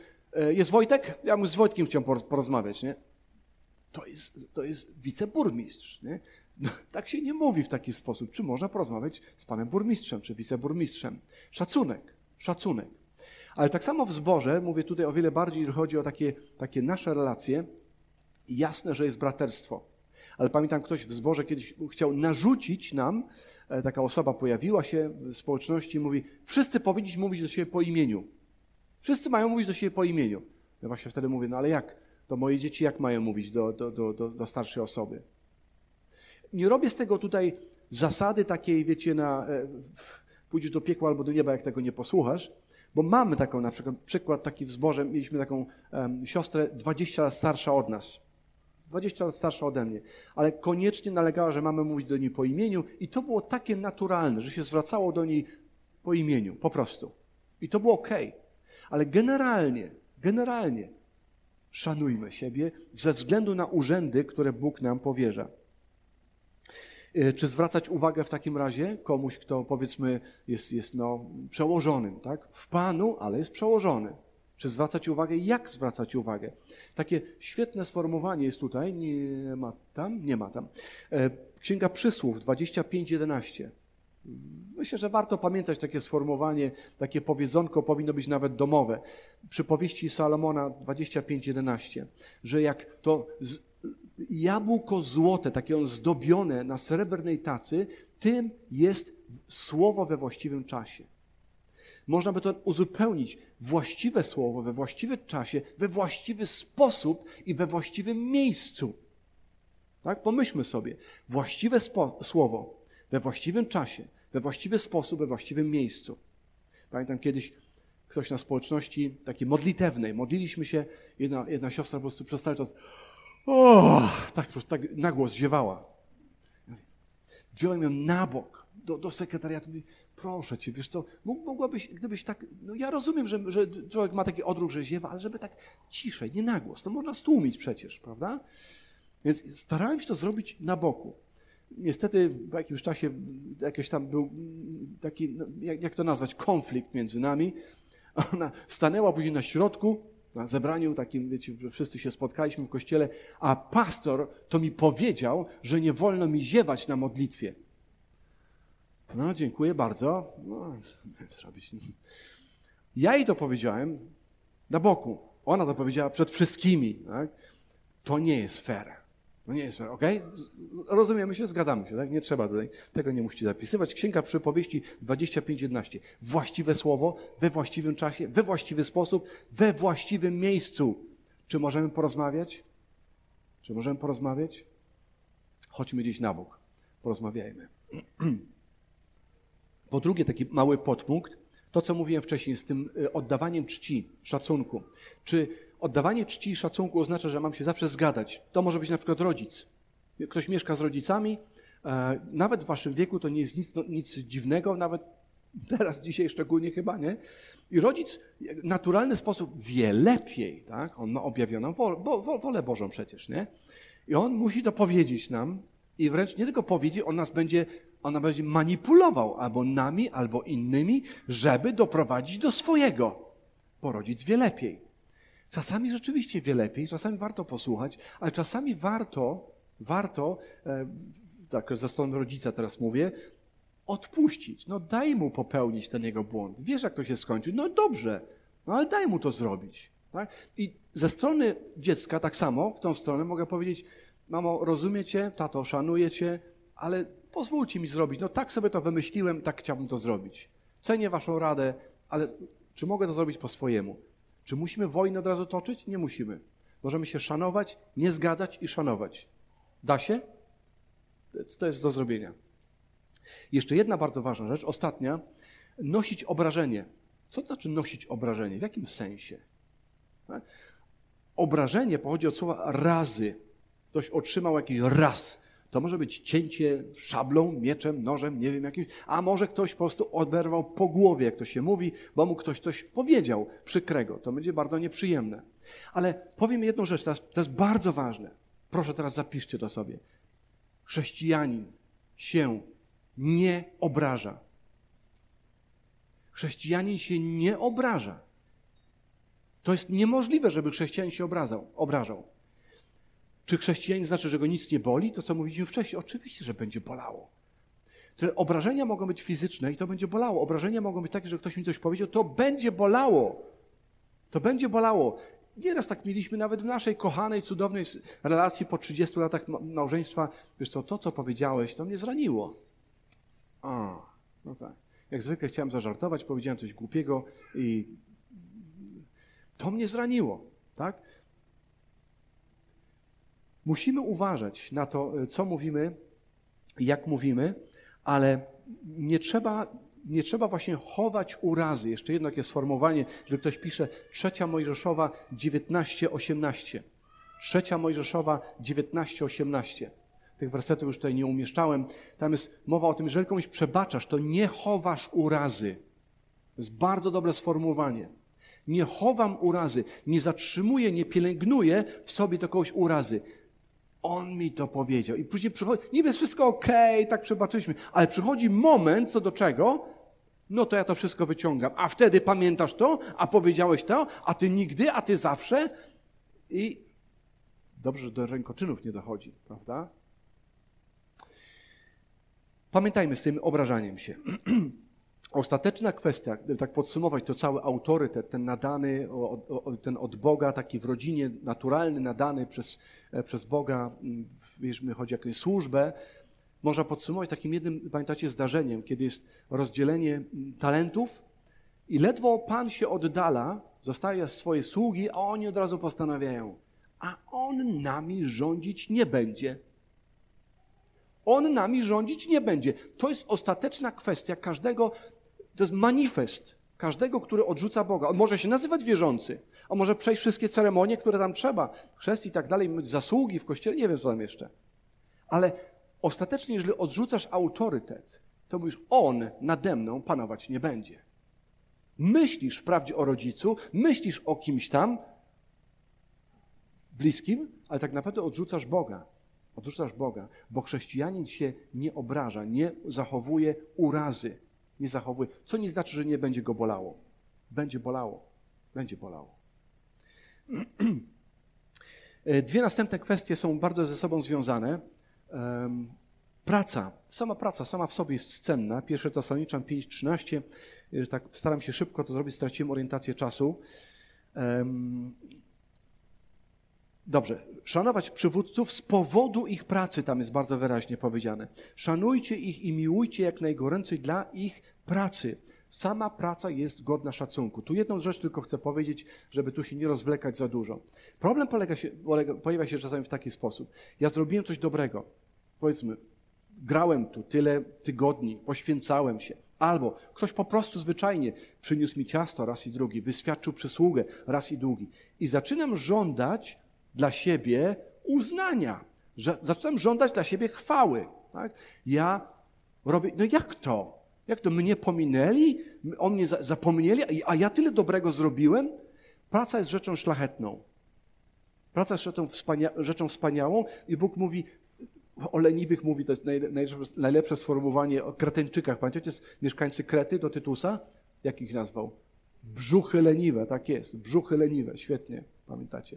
jest Wojtek? Ja mu z Wojtkiem chciałem porozmawiać, nie? To jest, to jest wiceburmistrz, nie? No, tak się nie mówi w taki sposób. Czy można porozmawiać z panem burmistrzem, czy wiceburmistrzem? Szacunek, szacunek. Ale tak samo w zborze, mówię tutaj o wiele bardziej, że chodzi o takie, takie nasze relacje. Jasne, że jest braterstwo. Ale pamiętam, ktoś w zborze kiedyś chciał narzucić nam, e, taka osoba pojawiła się w społeczności i mówi, wszyscy powinniśmy mówić do siebie po imieniu. Wszyscy mają mówić do siebie po imieniu. Ja właśnie wtedy mówię, no ale jak? To moje dzieci jak mają mówić do, do, do, do, starszej osoby? nie robię z tego tutaj zasady takiej, wiecie, na e, pójdziesz do piekła albo do nieba, jak tego nie posłuchasz, bo mamy taką na przykład, przykład taki w zborze, mieliśmy taką um, siostrę 20 lat starsza od nas. 20 lat starsza ode mnie, ale koniecznie nalegała, że mamy mówić do niej po imieniu i to było takie naturalne, że się zwracało do niej po imieniu, po prostu. I to było ok. Ale generalnie, generalnie szanujmy siebie ze względu na urzędy, które Bóg nam powierza. E, czy zwracać uwagę w takim razie komuś, kto powiedzmy jest, jest no, przełożonym, tak? W Panu, ale jest przełożony. Czy zwracać uwagę? Jak zwracać uwagę? Takie świetne sformułowanie jest tutaj, nie ma tam, nie ma tam. E, Księga Przysłów 25:11. Myślę, że warto pamiętać takie sformułowanie, takie powiedzonko powinno być nawet domowe. Przy powieści Salomona 25:11, że jak to z, jabłko złote, takie zdobione na srebrnej tacy, tym jest słowo we właściwym czasie. Można by to uzupełnić. Właściwe słowo we właściwym czasie, we właściwy sposób i we właściwym miejscu. Tak? Pomyślmy sobie. Właściwe słowo we właściwym czasie, we właściwy sposób, we właściwym miejscu. Pamiętam kiedyś ktoś na społeczności takiej modlitewnej, modliliśmy się, jedna, jedna siostra po prostu przez cały czas o, tak, tak na głos ziewała. Wziąłem ją na bok do, do sekretariatu. Mówię, proszę cię, wiesz co, mogłabyś, gdybyś tak, no ja rozumiem, że, że człowiek ma taki odruch, że ziewa, ale żeby tak ciszej, nie na głos, to można stłumić przecież, prawda? Więc starałem się to zrobić na boku. Niestety po jakimś czasie jakiś tam był taki, no, jak, jak to nazwać, konflikt między nami. Ona stanęła później na środku, na zebraniu takim, wiecie, wszyscy się spotkaliśmy w kościele, a pastor to mi powiedział, że nie wolno mi ziewać na modlitwie. No, dziękuję bardzo. No, zrobić. Ja jej to powiedziałem na boku. Ona to powiedziała przed wszystkimi. Tak? To nie jest fair. No nie jest ok? Rozumiemy się, zgadzamy się, tak? Nie trzeba tutaj, tego nie musicie zapisywać. Księga Przypowieści 25.11. Właściwe słowo, we właściwym czasie, we właściwy sposób, we właściwym miejscu. Czy możemy porozmawiać? Czy możemy porozmawiać? Chodźmy gdzieś na bok. Porozmawiajmy. Po drugie, taki mały podpunkt, to co mówiłem wcześniej z tym y, oddawaniem czci, szacunku. Czy oddawanie czci i szacunku oznacza, że mam się zawsze zgadać? To może być na przykład rodzic. Ktoś mieszka z rodzicami, e, nawet w waszym wieku to nie jest nic, no, nic dziwnego, nawet teraz, dzisiaj szczególnie chyba, nie? I rodzic w naturalny sposób wie lepiej, tak? On ma objawioną wolę, bo, wolę Bożą przecież, nie? I on musi to powiedzieć nam i wręcz nie tylko powiedzieć, on nas będzie ona będzie manipulował albo nami, albo innymi, żeby doprowadzić do swojego. Bo rodzic wie lepiej. Czasami rzeczywiście wie lepiej, czasami warto posłuchać, ale czasami warto, warto, e, tak ze strony rodzica teraz mówię, odpuścić. No daj mu popełnić ten jego błąd. Wiesz, jak to się skończy? No dobrze, no ale daj mu to zrobić. Tak? I ze strony dziecka tak samo, w tą stronę mogę powiedzieć, mamo, rozumiecie, tato, szanuję cię, ale pozwólcie mi zrobić. No tak sobie to wymyśliłem, tak chciałbym to zrobić. Cenię waszą radę, ale czy mogę to zrobić po swojemu? Czy musimy wojnę od razu toczyć? Nie musimy. Możemy się szanować, nie zgadzać i szanować. Da się? To jest do zrobienia. Jeszcze jedna bardzo ważna rzecz, ostatnia. Nosić obrażenie. Co to znaczy nosić obrażenie? W jakim sensie? Obrażenie pochodzi od słowa razy. Ktoś otrzymał jakiś raz. To może być cięcie szablą, mieczem, nożem, nie wiem jakimś, a może ktoś po prostu oberwał po głowie, jak to się mówi, bo mu ktoś coś powiedział przykrego. To będzie bardzo nieprzyjemne. Ale powiem jedną rzecz, to jest, to jest bardzo ważne. Proszę teraz zapiszcie to sobie. Chrześcijanin się nie obraża. Chrześcijanin się nie obraża. To jest niemożliwe, żeby chrześcijanin się obrazał, obrażał. Czy chrześcijanin znaczy, że go nic nie boli? To, co mówiliśmy wcześniej, oczywiście, że będzie bolało. Te obrażenia mogą być fizyczne i to będzie bolało. Obrażenia mogą być takie, że ktoś mi coś powiedział, to będzie bolało. To będzie bolało. Nieraz tak mieliśmy nawet w naszej kochanej, cudownej relacji po 30 latach małżeństwa. Wiesz co, to co powiedziałeś, to mnie zraniło. A, no tak. Jak zwykle chciałem zażartować, powiedziałem coś głupiego i to mnie zraniło, tak? Musimy uważać na to, e, co mówimy, jak mówimy, ale nie trzeba, nie trzeba właśnie chować urazy. Jeszcze jedno takie sformułowanie, że ktoś pisze trzecia Mojżeszowa 19:18. Trzecia Mojżeszowa 19:18. Tych wersetów już tutaj nie umieszczałem. Tam jest mowa o tym, że jeżeli komuś przebaczasz, to nie chowasz urazy. To jest bardzo dobre sformułowanie. Nie chowam urazy, nie zatrzymuję, nie pielęgnuję w sobie do kogoś urazy. On mi to powiedział. I później przychodzi, niby jest wszystko okej, okay, tak przebaczyliśmy, ale przychodzi moment, co do czego, no to ja to wszystko wyciągam. A wtedy pamiętasz to, a powiedziałeś to, a ty nigdy, a ty zawsze. I dobrze, że do rękoczynów nie dochodzi, prawda? Pamiętajmy z tym obrażaniem się. Ostateczna kwestia, gdyby tak podsumować, to cały autorytet, ten nadany, ten od Boga, taki w rodzinie naturalny, nadany przez, e, przez Boga, jeżeli chodzi o jakąś służbę, można podsumować takim jednym, pamiętacie, zdarzeniem, kiedy jest rozdzielenie talentów i ledwo Pan się oddala, zostaje swoje sługi, a oni od razu postanawiają, a On nami rządzić nie będzie. On nami rządzić nie będzie. To jest ostateczna kwestia każdego, to jest manifest każdego, który odrzuca Boga. On może się nazywać wierzący, on może przejść wszystkie ceremonie, które tam trzeba, chrzest i tak dalej, zasługi w kościele, nie wiem co tam jeszcze. Ale ostatecznie, jeżeli odrzucasz autorytet, to mówisz, on nade mną panować nie będzie. Myślisz wprawdzie o rodzicu, myślisz o kimś tam bliskim, ale tak naprawdę odrzucasz Boga. Odrzucasz Boga, bo chrześcijanin się nie obraża, nie zachowuje urazy, nie zachowuje, co nie znaczy, że nie będzie go bolało. Będzie bolało, będzie bolało. Dwie następne kwestie są bardzo ze sobą związane. Praca, sama praca, sama w sobie jest cenna. Pierwsze Tesaloniczan 5.13, tak staram się szybko to zrobić, straciłem orientację czasu. Dobrze, szanować przywódców z powodu ich pracy, tam jest bardzo wyraźnie powiedziane. Szanujcie ich i miłujcie jak najgoręcej dla ich pracy. Sama praca jest godna szacunku. Tu jedną rzecz tylko chcę powiedzieć, żeby tu się nie rozwlekać za dużo. Problem polega się, polega, pojawia się czasami w taki sposób. Ja zrobiłem coś dobrego. Powiedzmy, grałem tu tyle tygodni, poświęcałem się. Albo ktoś po prostu zwyczajnie przyniósł mi ciasto raz i drugi, wyświadczył przysługę raz i drugi. I zaczynam żądać dla siebie uznania. Zaczynam żądać dla siebie chwały. Tak? Ja robię, no jak to? Jak to mnie pominęli? O mnie zapomnieli, a ja tyle dobrego zrobiłem? Praca jest rzeczą szlachetną. Praca jest rzeczą, wspania rzeczą wspaniałą i Bóg mówi, o leniwych mówi, to jest najlepsze, najlepsze sformułowanie o Kreteńczykach. Pamiętacie, mieszkańcy Krety do Tytusa? Jak ich nazwał? Brzuchy leniwe, tak jest. Brzuchy leniwe, świetnie, pamiętacie.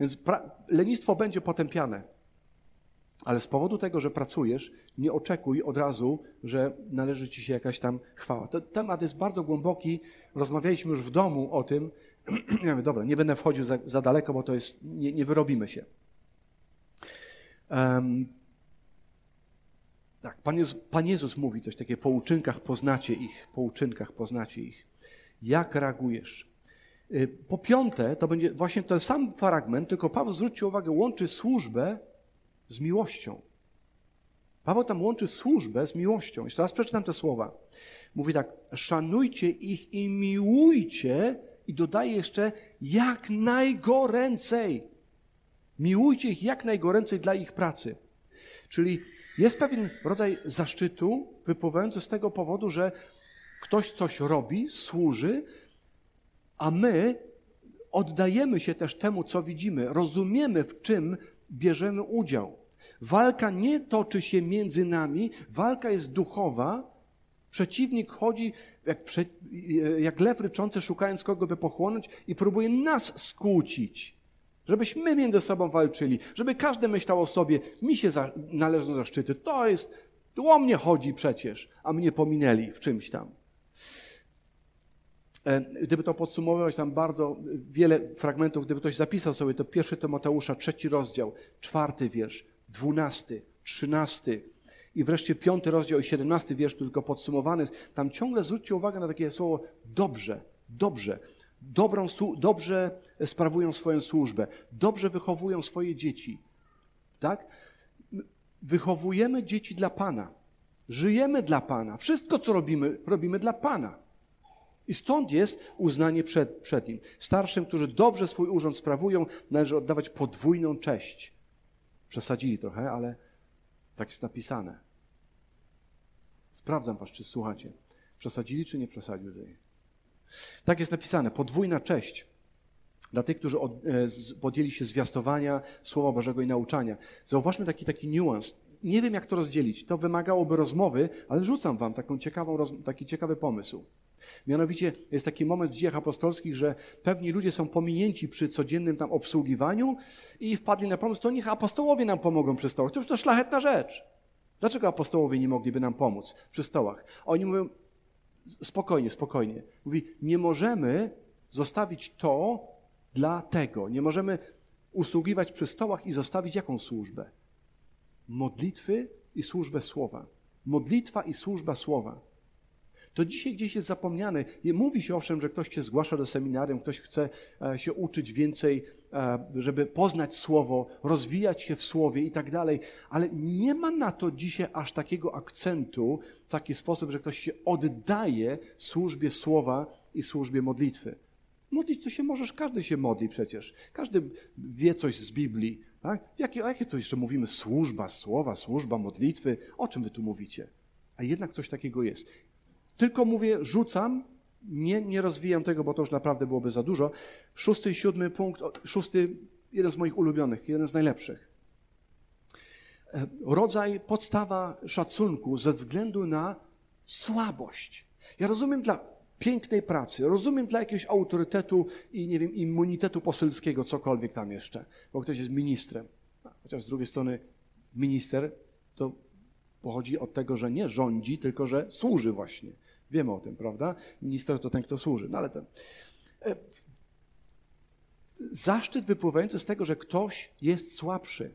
Więc lenistwo będzie potępiane. Ale z powodu tego, że pracujesz, nie oczekuj od razu, że należy ci się jakaś tam chwała. To temat jest bardzo głęboki. Rozmawialiśmy już w domu o tym. dobra, nie będę wchodził za, za daleko, bo to jest, nie, nie wyrobimy się. Um, tak, Pan Jezus, Pan Jezus mówi coś takiego, po uczynkach poznacie ich, po uczynkach poznacie ich. Jak reagujesz? Y, po piąte, to będzie właśnie ten sam fragment, tylko Paweł, zwróćcie uwagę, łączy służbę z miłością. Paweł tam łączy służbę z miłością. Jeszcze raz przeczytam te słowa. Mówi tak, szanujcie ich i miłujcie i dodaje jeszcze jak najgoręcej. Miłujcie ich jak najgoręcej dla ich pracy. Czyli jest pewien rodzaj zaszczytu wypływający z tego powodu, że ktoś coś robi, służy, a my oddajemy się też temu, co widzimy, rozumiemy, w czym bierzemy udział. Walka nie toczy się między nami, walka jest duchowa. Przeciwnik chodzi jak, prze, jak lew ryczący, szukając kogo by pochłonąć i próbuje nas skłócić. Żebyśmy między sobą walczyli, żeby każdy myślał o sobie, mi się za, należą zaszczyty, to jest, to o mnie chodzi przecież, a mnie pominęli w czymś tam. E, gdyby to podsumowywać, tam bardzo wiele fragmentów, gdyby ktoś zapisał sobie, to pierwszy Tymoteusza, trzeci rozdział, czwarty wiersz, dwunasty, trzynasty i wreszcie piąty rozdział i siedemnasty wiersz, tylko podsumowany. Tam ciągle zwróćcie uwagę na takie słowo dobrze, dobrze. Dobrą, dobrze sprawują swoją służbę, dobrze wychowują swoje dzieci. Tak? Wychowujemy dzieci dla Pana. Żyjemy dla Pana. Wszystko, co robimy, robimy dla Pana. I stąd jest uznanie przed, przed nim. Starszym, którzy dobrze swój urząd sprawują, należy oddawać podwójną cześć. Przesadzili trochę, ale tak jest napisane. Sprawdzam was, czy słuchacie. Przesadzili, czy nie przesadzili tutaj? Tak jest napisane. Podwójna cześć dla tych, którzy od, e, podjęli się zwiastowania Słowa Bożego i nauczania. Zauważmy taki, taki niuans. nie wiem, jak to rozdzielić. To wymagałoby rozmowy, ale rzucam wam taką ciekawą, taki ciekawy pomysł. Mianowicie jest taki moment w dziejach apostolskich, że pewni ludzie są pominięci przy codziennym tam obsługiwaniu i wpadli na pomysł, to niech apostołowie nam pomogą przy stołach. To już to szlachetna rzecz. Dlaczego apostołowie nie mogliby nam pomóc przy stołach? Oni mówią, spokojnie, spokojnie. Mówi, nie możemy zostawić to dla tego. Nie możemy usługiwać przy stołach i zostawić jaką służbę? Modlitwy i służbę słowa. Modlitwa i służba słowa. To dzisiaj gdzieś jest zapomniane. Mówi się owszem, że ktoś się zgłasza do seminarium, ktoś chce e, się uczyć więcej, e, żeby poznać słowo, rozwijać się w słowie i tak dalej, ale nie ma na to dzisiaj aż takiego akcentu w taki sposób, że ktoś się oddaje służbie słowa i służbie modlitwy. Modlić to się możesz, każdy się modli przecież. Każdy wie coś z Biblii. Tak? Jakie, o jakie to jeszcze mówimy? Służba, słowa, służba, modlitwy. O czym wy tu mówicie? A jednak coś takiego jest. Tylko mówię, rzucam, nie, nie rozwijam tego, bo to już naprawdę byłoby za dużo. Szósty i siódmy punkt, szósty, jeden z moich ulubionych, jeden z najlepszych. E, rodzaj, podstawa szacunku ze względu na słabość. Ja rozumiem dla pięknej pracy, rozumiem dla jakiegoś autorytetu i nie wiem, immunitetu poselskiego, cokolwiek tam jeszcze, bo ktoś jest ministrem. Chociaż z drugiej strony minister to pochodzi od tego, że nie rządzi, tylko że służy właśnie. Wiemy o tym, prawda? Minister to ten, kto służy. No ale ten. E, zaszczyt wypływający z tego, że ktoś jest słabszy.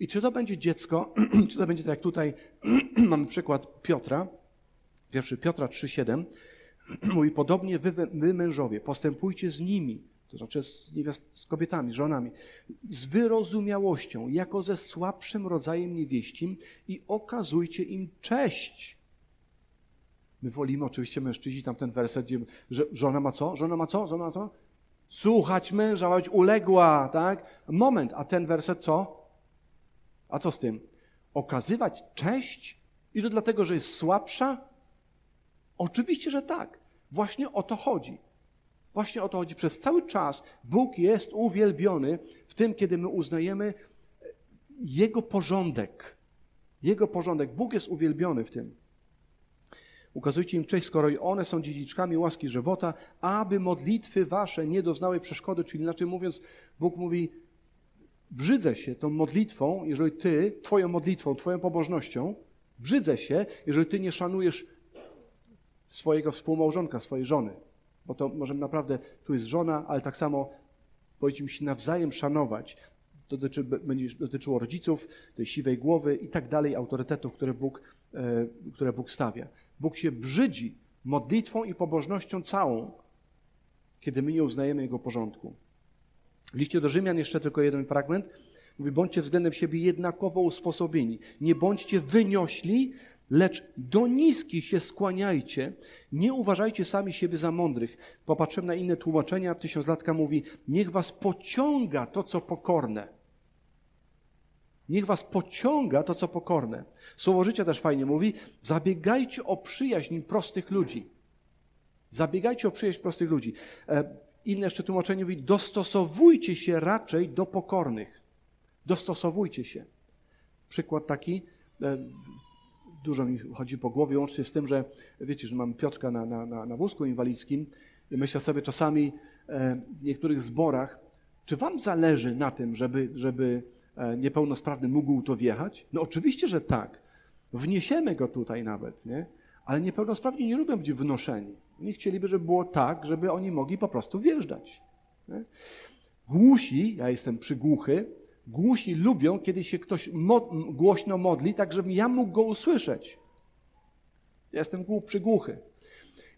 I czy to będzie dziecko, czy to będzie tak jak tutaj mamy przykład Piotra, pierwszy Piotra 3,7, mówi, podobnie wy, wy mężowie, postępujcie z nimi, to znaczy z, z kobietami, żonami, z wyrozumiałością, jako ze słabszym rodzajem niewieścim i okazujcie im cześć. My wolimy oczywiście mężczyźni tam ten werset, gdzie że żona ma co? Żona ma co? Żona ma co? Słuchać męża, ma być uległa, tak? Moment, a ten werset co? A co z tym? Okazywać cześć? I to dlatego, że jest słabsza? Oczywiście, że tak. Właśnie o to chodzi. Właśnie o to chodzi. Przez cały czas Bóg jest uwielbiony w tym, kiedy my uznajemy Jego porządek. Jego porządek. Bóg jest uwielbiony w tym. Ukazujcie im cześć, skoro i one są dziedziczkami łaski żywota, aby modlitwy wasze nie doznały przeszkody. Czyli inaczej mówiąc, Bóg mówi, brzydzę się tą modlitwą, jeżeli ty, twoją modlitwą, twoją pobożnością, brzydzę się, jeżeli ty nie szanujesz swojego współmałżonka, swojej żony. Bo to może naprawdę, tu jest żona, ale tak samo powinniśmy się nawzajem szanować. To dotyczy, będzie dotyczyło rodziców, tej siwej głowy i tak dalej, autorytetów, które Bóg, e, które Bóg stawia. Bóg się brzydzi modlitwą i pobożnością całą, kiedy my nie uznajemy Jego porządku. W liście do Rzymian jeszcze tylko jeden fragment. Mówi, bądźcie względem siebie jednakowo usposobieni. Nie bądźcie wyniośli, lecz do niskich się skłaniajcie. Nie uważajcie sami siebie za mądrych. Popatrzyłem na inne tłumaczenia. Tysiąclatka mówi, niech was pociąga to, co pokorne. Niech was pociąga to, co pokorne. Słowo życia też fajnie mówi, zabiegajcie o przyjaźń prostych ludzi. Zabiegajcie o przyjaźń prostych ludzi. E, inne jeszcze tłumaczenie mówi, dostosowujcie się raczej do pokornych. Dostosowujcie się. Przykład taki, e, dużo mi chodzi po głowie, łącznie z tym, że wiecie, że mam Piotrka na, na, na, wózku inwalidzkim i myślę sobie czasami e, w niektórych zborach, czy wam zależy na tym, żeby, żeby E, niepełnosprawny mógł to wjechać? No oczywiście, że tak. Wniesiemy go tutaj nawet, nie? Ale niepełnosprawni nie lubią być wnoszeni. Oni chcieliby, żeby było tak, żeby oni mogli po prostu wjeżdżać. Nie? Głusi, ja jestem przygłuchy, głusi lubią, kiedy się ktoś mo głośno modli, tak żebym ja mógł go usłyszeć. Ja jestem przygłuchy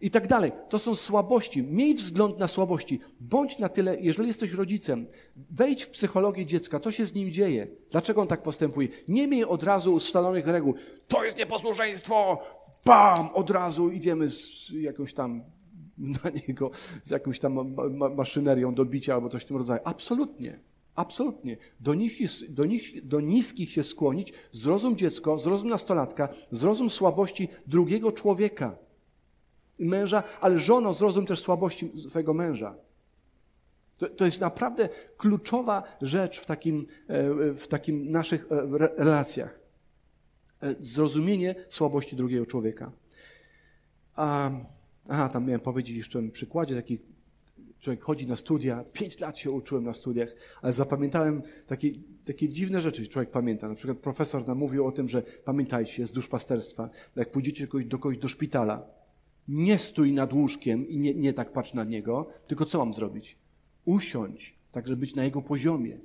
i tak dalej. To są słabości. Miej wzgląd na słabości. Bądź na tyle, jeżeli jesteś rodzicem, wejdź w psychologię dziecka, co się z nim dzieje, dlaczego on tak postępuje. Nie miej od razu ustalonych reguł. To jest nieposłuszeństwo! Bam! Od razu idziemy z jakąś tam na niego, z jakąś tam ma maszynerią do bicia albo coś w tym rodzaju. Absolutnie. Absolutnie. Do niskich, do, do niskich się skłonić, zrozum dziecko, zrozum nastolatka, zrozum słabości drugiego człowieka męża, ale żono, zrozum też słabości swojego męża. To, to jest naprawdę kluczowa rzecz w takim, e, w takim naszych e, relacjach. E, zrozumienie słabości drugiego człowieka. A, aha, tam miałem powiedzieć jeszcze o przykładzie, taki człowiek chodzi na studia, pięć lat się uczyłem na studiach, ale zapamiętałem takie, takie dziwne rzeczy, człowiek pamięta. Na przykład profesor nam mówił o tym, że pamiętajcie, z duszpasterstwa, jak pójdziecie do kogoś, do kogoś do szpitala, nie stój nad łóżkiem i nie, nie tak patrz na niego, tylko co mam zrobić? Usiądź, tak żeby być na jego poziomie.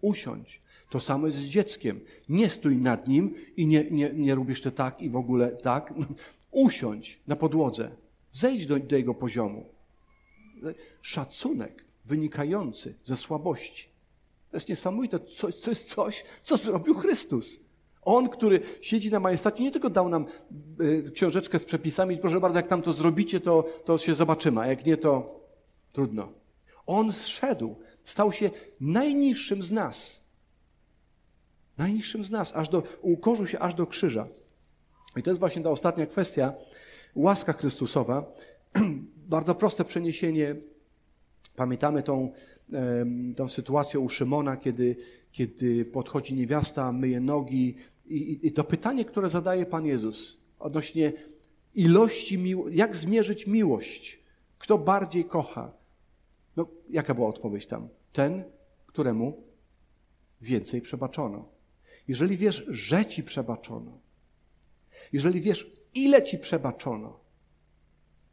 Usiądź. To samo jest z dzieckiem. Nie stój nad nim i nie, nie, nie rób jeszcze tak i w ogóle tak. Usiądź na podłodze. Zejdź do, do jego poziomu. Szacunek wynikający ze słabości. To jest niesamowite. To, jest coś, co zrobił Chrystus. On, który siedzi na majestacie, nie tylko dał nam y, książeczkę z przepisami, proszę bardzo, jak tam to zrobicie, to, to się zobaczymy, a jak nie, to trudno. On zszedł, stał się najniższym z nas. Najniższym z nas, aż do, ukorzył się aż do krzyża. I to jest właśnie ta ostatnia kwestia, łaska Chrystusowa. Bardzo proste przeniesienie. Pamiętamy tą, tą sytuację u Szymona, kiedy, kiedy podchodzi niewiasta, myje nogi. I, I to pytanie, które zadaje Pan Jezus odnośnie ilości miłości, jak zmierzyć miłość? Kto bardziej kocha? No, jaka była odpowiedź tam? Ten, któremu więcej przebaczono. Jeżeli wiesz, że ci przebaczono, jeżeli wiesz, ile ci przebaczono,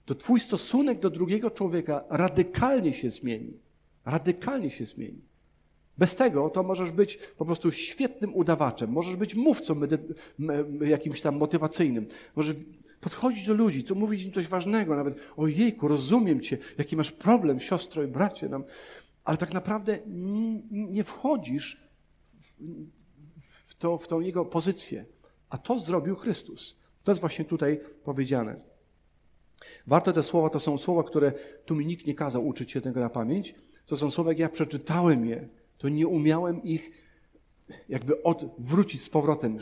to twój stosunek do drugiego człowieka radykalnie się zmieni. Radykalnie się zmieni. Bez tego to możesz być po prostu świetnym udawaczem, możesz być mówcą jakimś tam motywacyjnym, możesz podchodzić do ludzi, to mówić im coś ważnego, nawet ojejku, rozumiem cię, jaki masz problem, siostro i bracie nam, ale tak naprawdę nie wchodzisz w, w, to, w tą jego pozycję. A to zrobił Chrystus. To jest właśnie tutaj powiedziane. Warto te słowa, to są słowa, które tu mi nikt nie kazał uczyć się tego na pamięć. To są słowa, jak ja przeczytałem je, to nie umiałem ich jakby odwrócić z powrotem,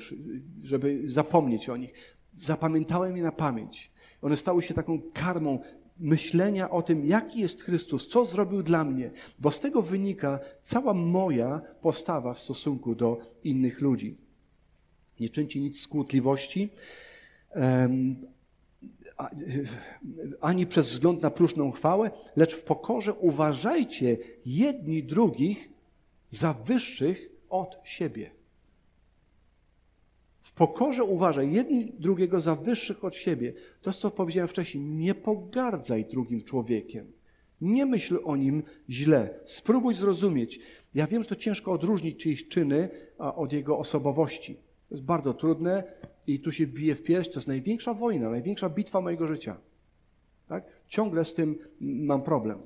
żeby zapomnieć o nich. Zapamiętałem je na pamięć. One stały się taką karmą myślenia o tym, jaki jest Chrystus, co zrobił dla mnie, bo z tego wynika cała moja postawa w stosunku do innych ludzi. Nie czyńcie nic z ani przez wzgląd na próżną chwałę, lecz w pokorze uważajcie jedni drugich za wyższych od siebie. W pokorze uważaj jedni drugiego za wyższych od siebie. To co powiedziałem wcześniej. Nie pogardzaj drugim człowiekiem. Nie myśl o nim źle. Spróbuj zrozumieć. Ja wiem, że to ciężko odróżnić czyjeś czyny od jego osobowości. To jest bardzo trudne i tu się bije w pierś. To jest największa wojna, największa bitwa mojego życia. Tak? Ciągle z tym mam problem.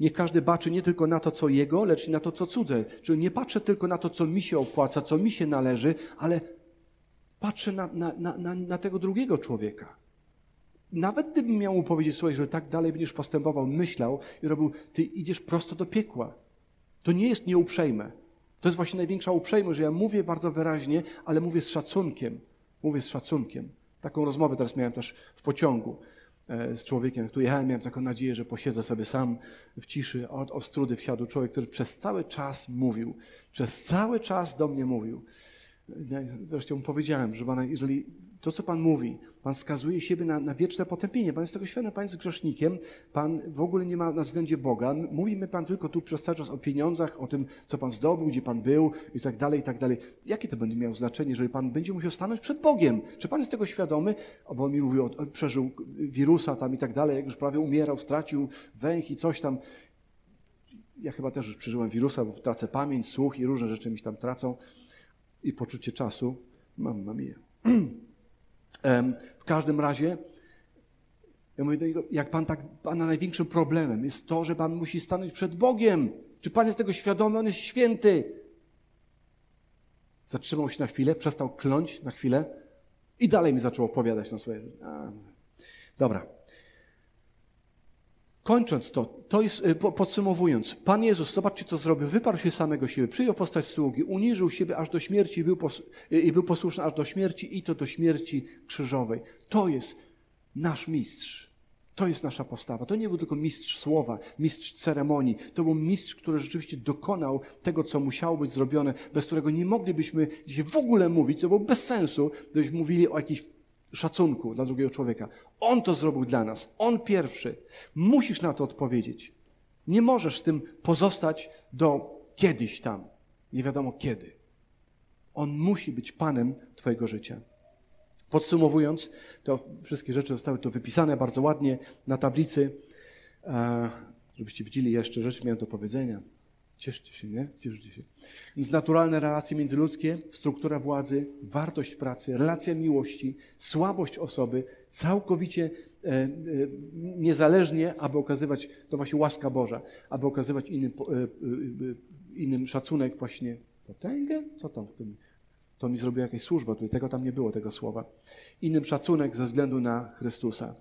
Niech każdy baczy nie tylko na to, co jego, lecz i na to, co cudze. Czyli nie patrzę tylko na to, co mi się opłaca, co mi się należy, ale patrzę na, na, na, na tego drugiego człowieka. Nawet gdybym miał mu powiedzieć, słuchaj, że tak dalej będziesz postępował, myślał i robił, ty idziesz prosto do piekła. To nie jest nieuprzejme. To jest właśnie największa uprzejmość, że ja mówię bardzo wyraźnie, ale mówię z szacunkiem. Mówię z szacunkiem. Taką rozmowę teraz miałem też w pociągu. E, z człowiekiem, który jechałem, miałem taką nadzieję, że posiedzę sobie sam w ciszy. Od ostrudy wsiadł człowiek, który przez cały czas mówił. Przez cały czas do mnie mówił. Wreszcie mu powiedziałem, że jeżeli to, co Pan mówi, Pan skazuje siebie na, na wieczne potępienie. Pan jest tego świadomy, Pan jest grzesznikiem, Pan w ogóle nie ma na względzie Boga. Mówimy Pan tylko tu przez cały czas o pieniądzach, o tym, co Pan zdobył, gdzie Pan był i tak dalej, i tak dalej. Jakie to będzie miało znaczenie, jeżeli Pan będzie musiał stanąć przed Bogiem? Czy Pan jest tego świadomy? O, bo on mi mówił, o, przeżył wirusa tam i tak dalej, jak już prawie umierał, stracił węch i coś tam. Ja chyba też już przeżyłem wirusa, bo tracę pamięć, słuch i różne rzeczy mi tam tracą i poczucie czasu. Mamma mia. W każdym razie, ja mówię do niego, jak pan tak, pana największym problemem jest to, że pan musi stanąć przed Bogiem. Czy pan jest tego świadomy? On jest święty. Zatrzymał się na chwilę, przestał kląć na chwilę i dalej mi zaczął opowiadać na swoje. Dobra. Kończąc to, to jest, y, podsumowując, Pan Jezus, zobaczcie co zrobił, wyparł się samego siebie, przyjął postać sługi, uniżył siebie aż do śmierci i był, pos, y, i był posłuszny aż do śmierci i to do śmierci krzyżowej. To jest nasz mistrz. To jest nasza postawa. To nie był tylko mistrz słowa, mistrz ceremonii. To był mistrz, który rzeczywiście dokonał tego, co musiało być zrobione, bez którego nie moglibyśmy dzisiaj w ogóle mówić. To było bez sensu, gdybyśmy mówili o jakimś szacunku dla drugiego człowieka. On to zrobił dla nas. On pierwszy. Musisz na to odpowiedzieć. Nie możesz z tym pozostać do kiedyś tam. Nie wiadomo kiedy. On musi być Panem Twojego życia. Podsumowując, to wszystkie rzeczy zostały tu wypisane bardzo ładnie na tablicy, e, żebyście widzieli jeszcze rzeczy, miałem do powiedzenia. Cieszcie się, nie? Cieszcie się. Więc naturalne relacje międzyludzkie, struktura władzy, wartość pracy, relacja miłości, słabość osoby, całkowicie e, e, niezależnie, aby okazywać, to właśnie łaska Boża, aby okazywać innym, e, e, e, innym szacunek właśnie, potęgę? Co tam? To mi zrobiła jakaś służba, tutaj tego tam nie było, tego słowa. Innym szacunek ze względu na Chrystusa.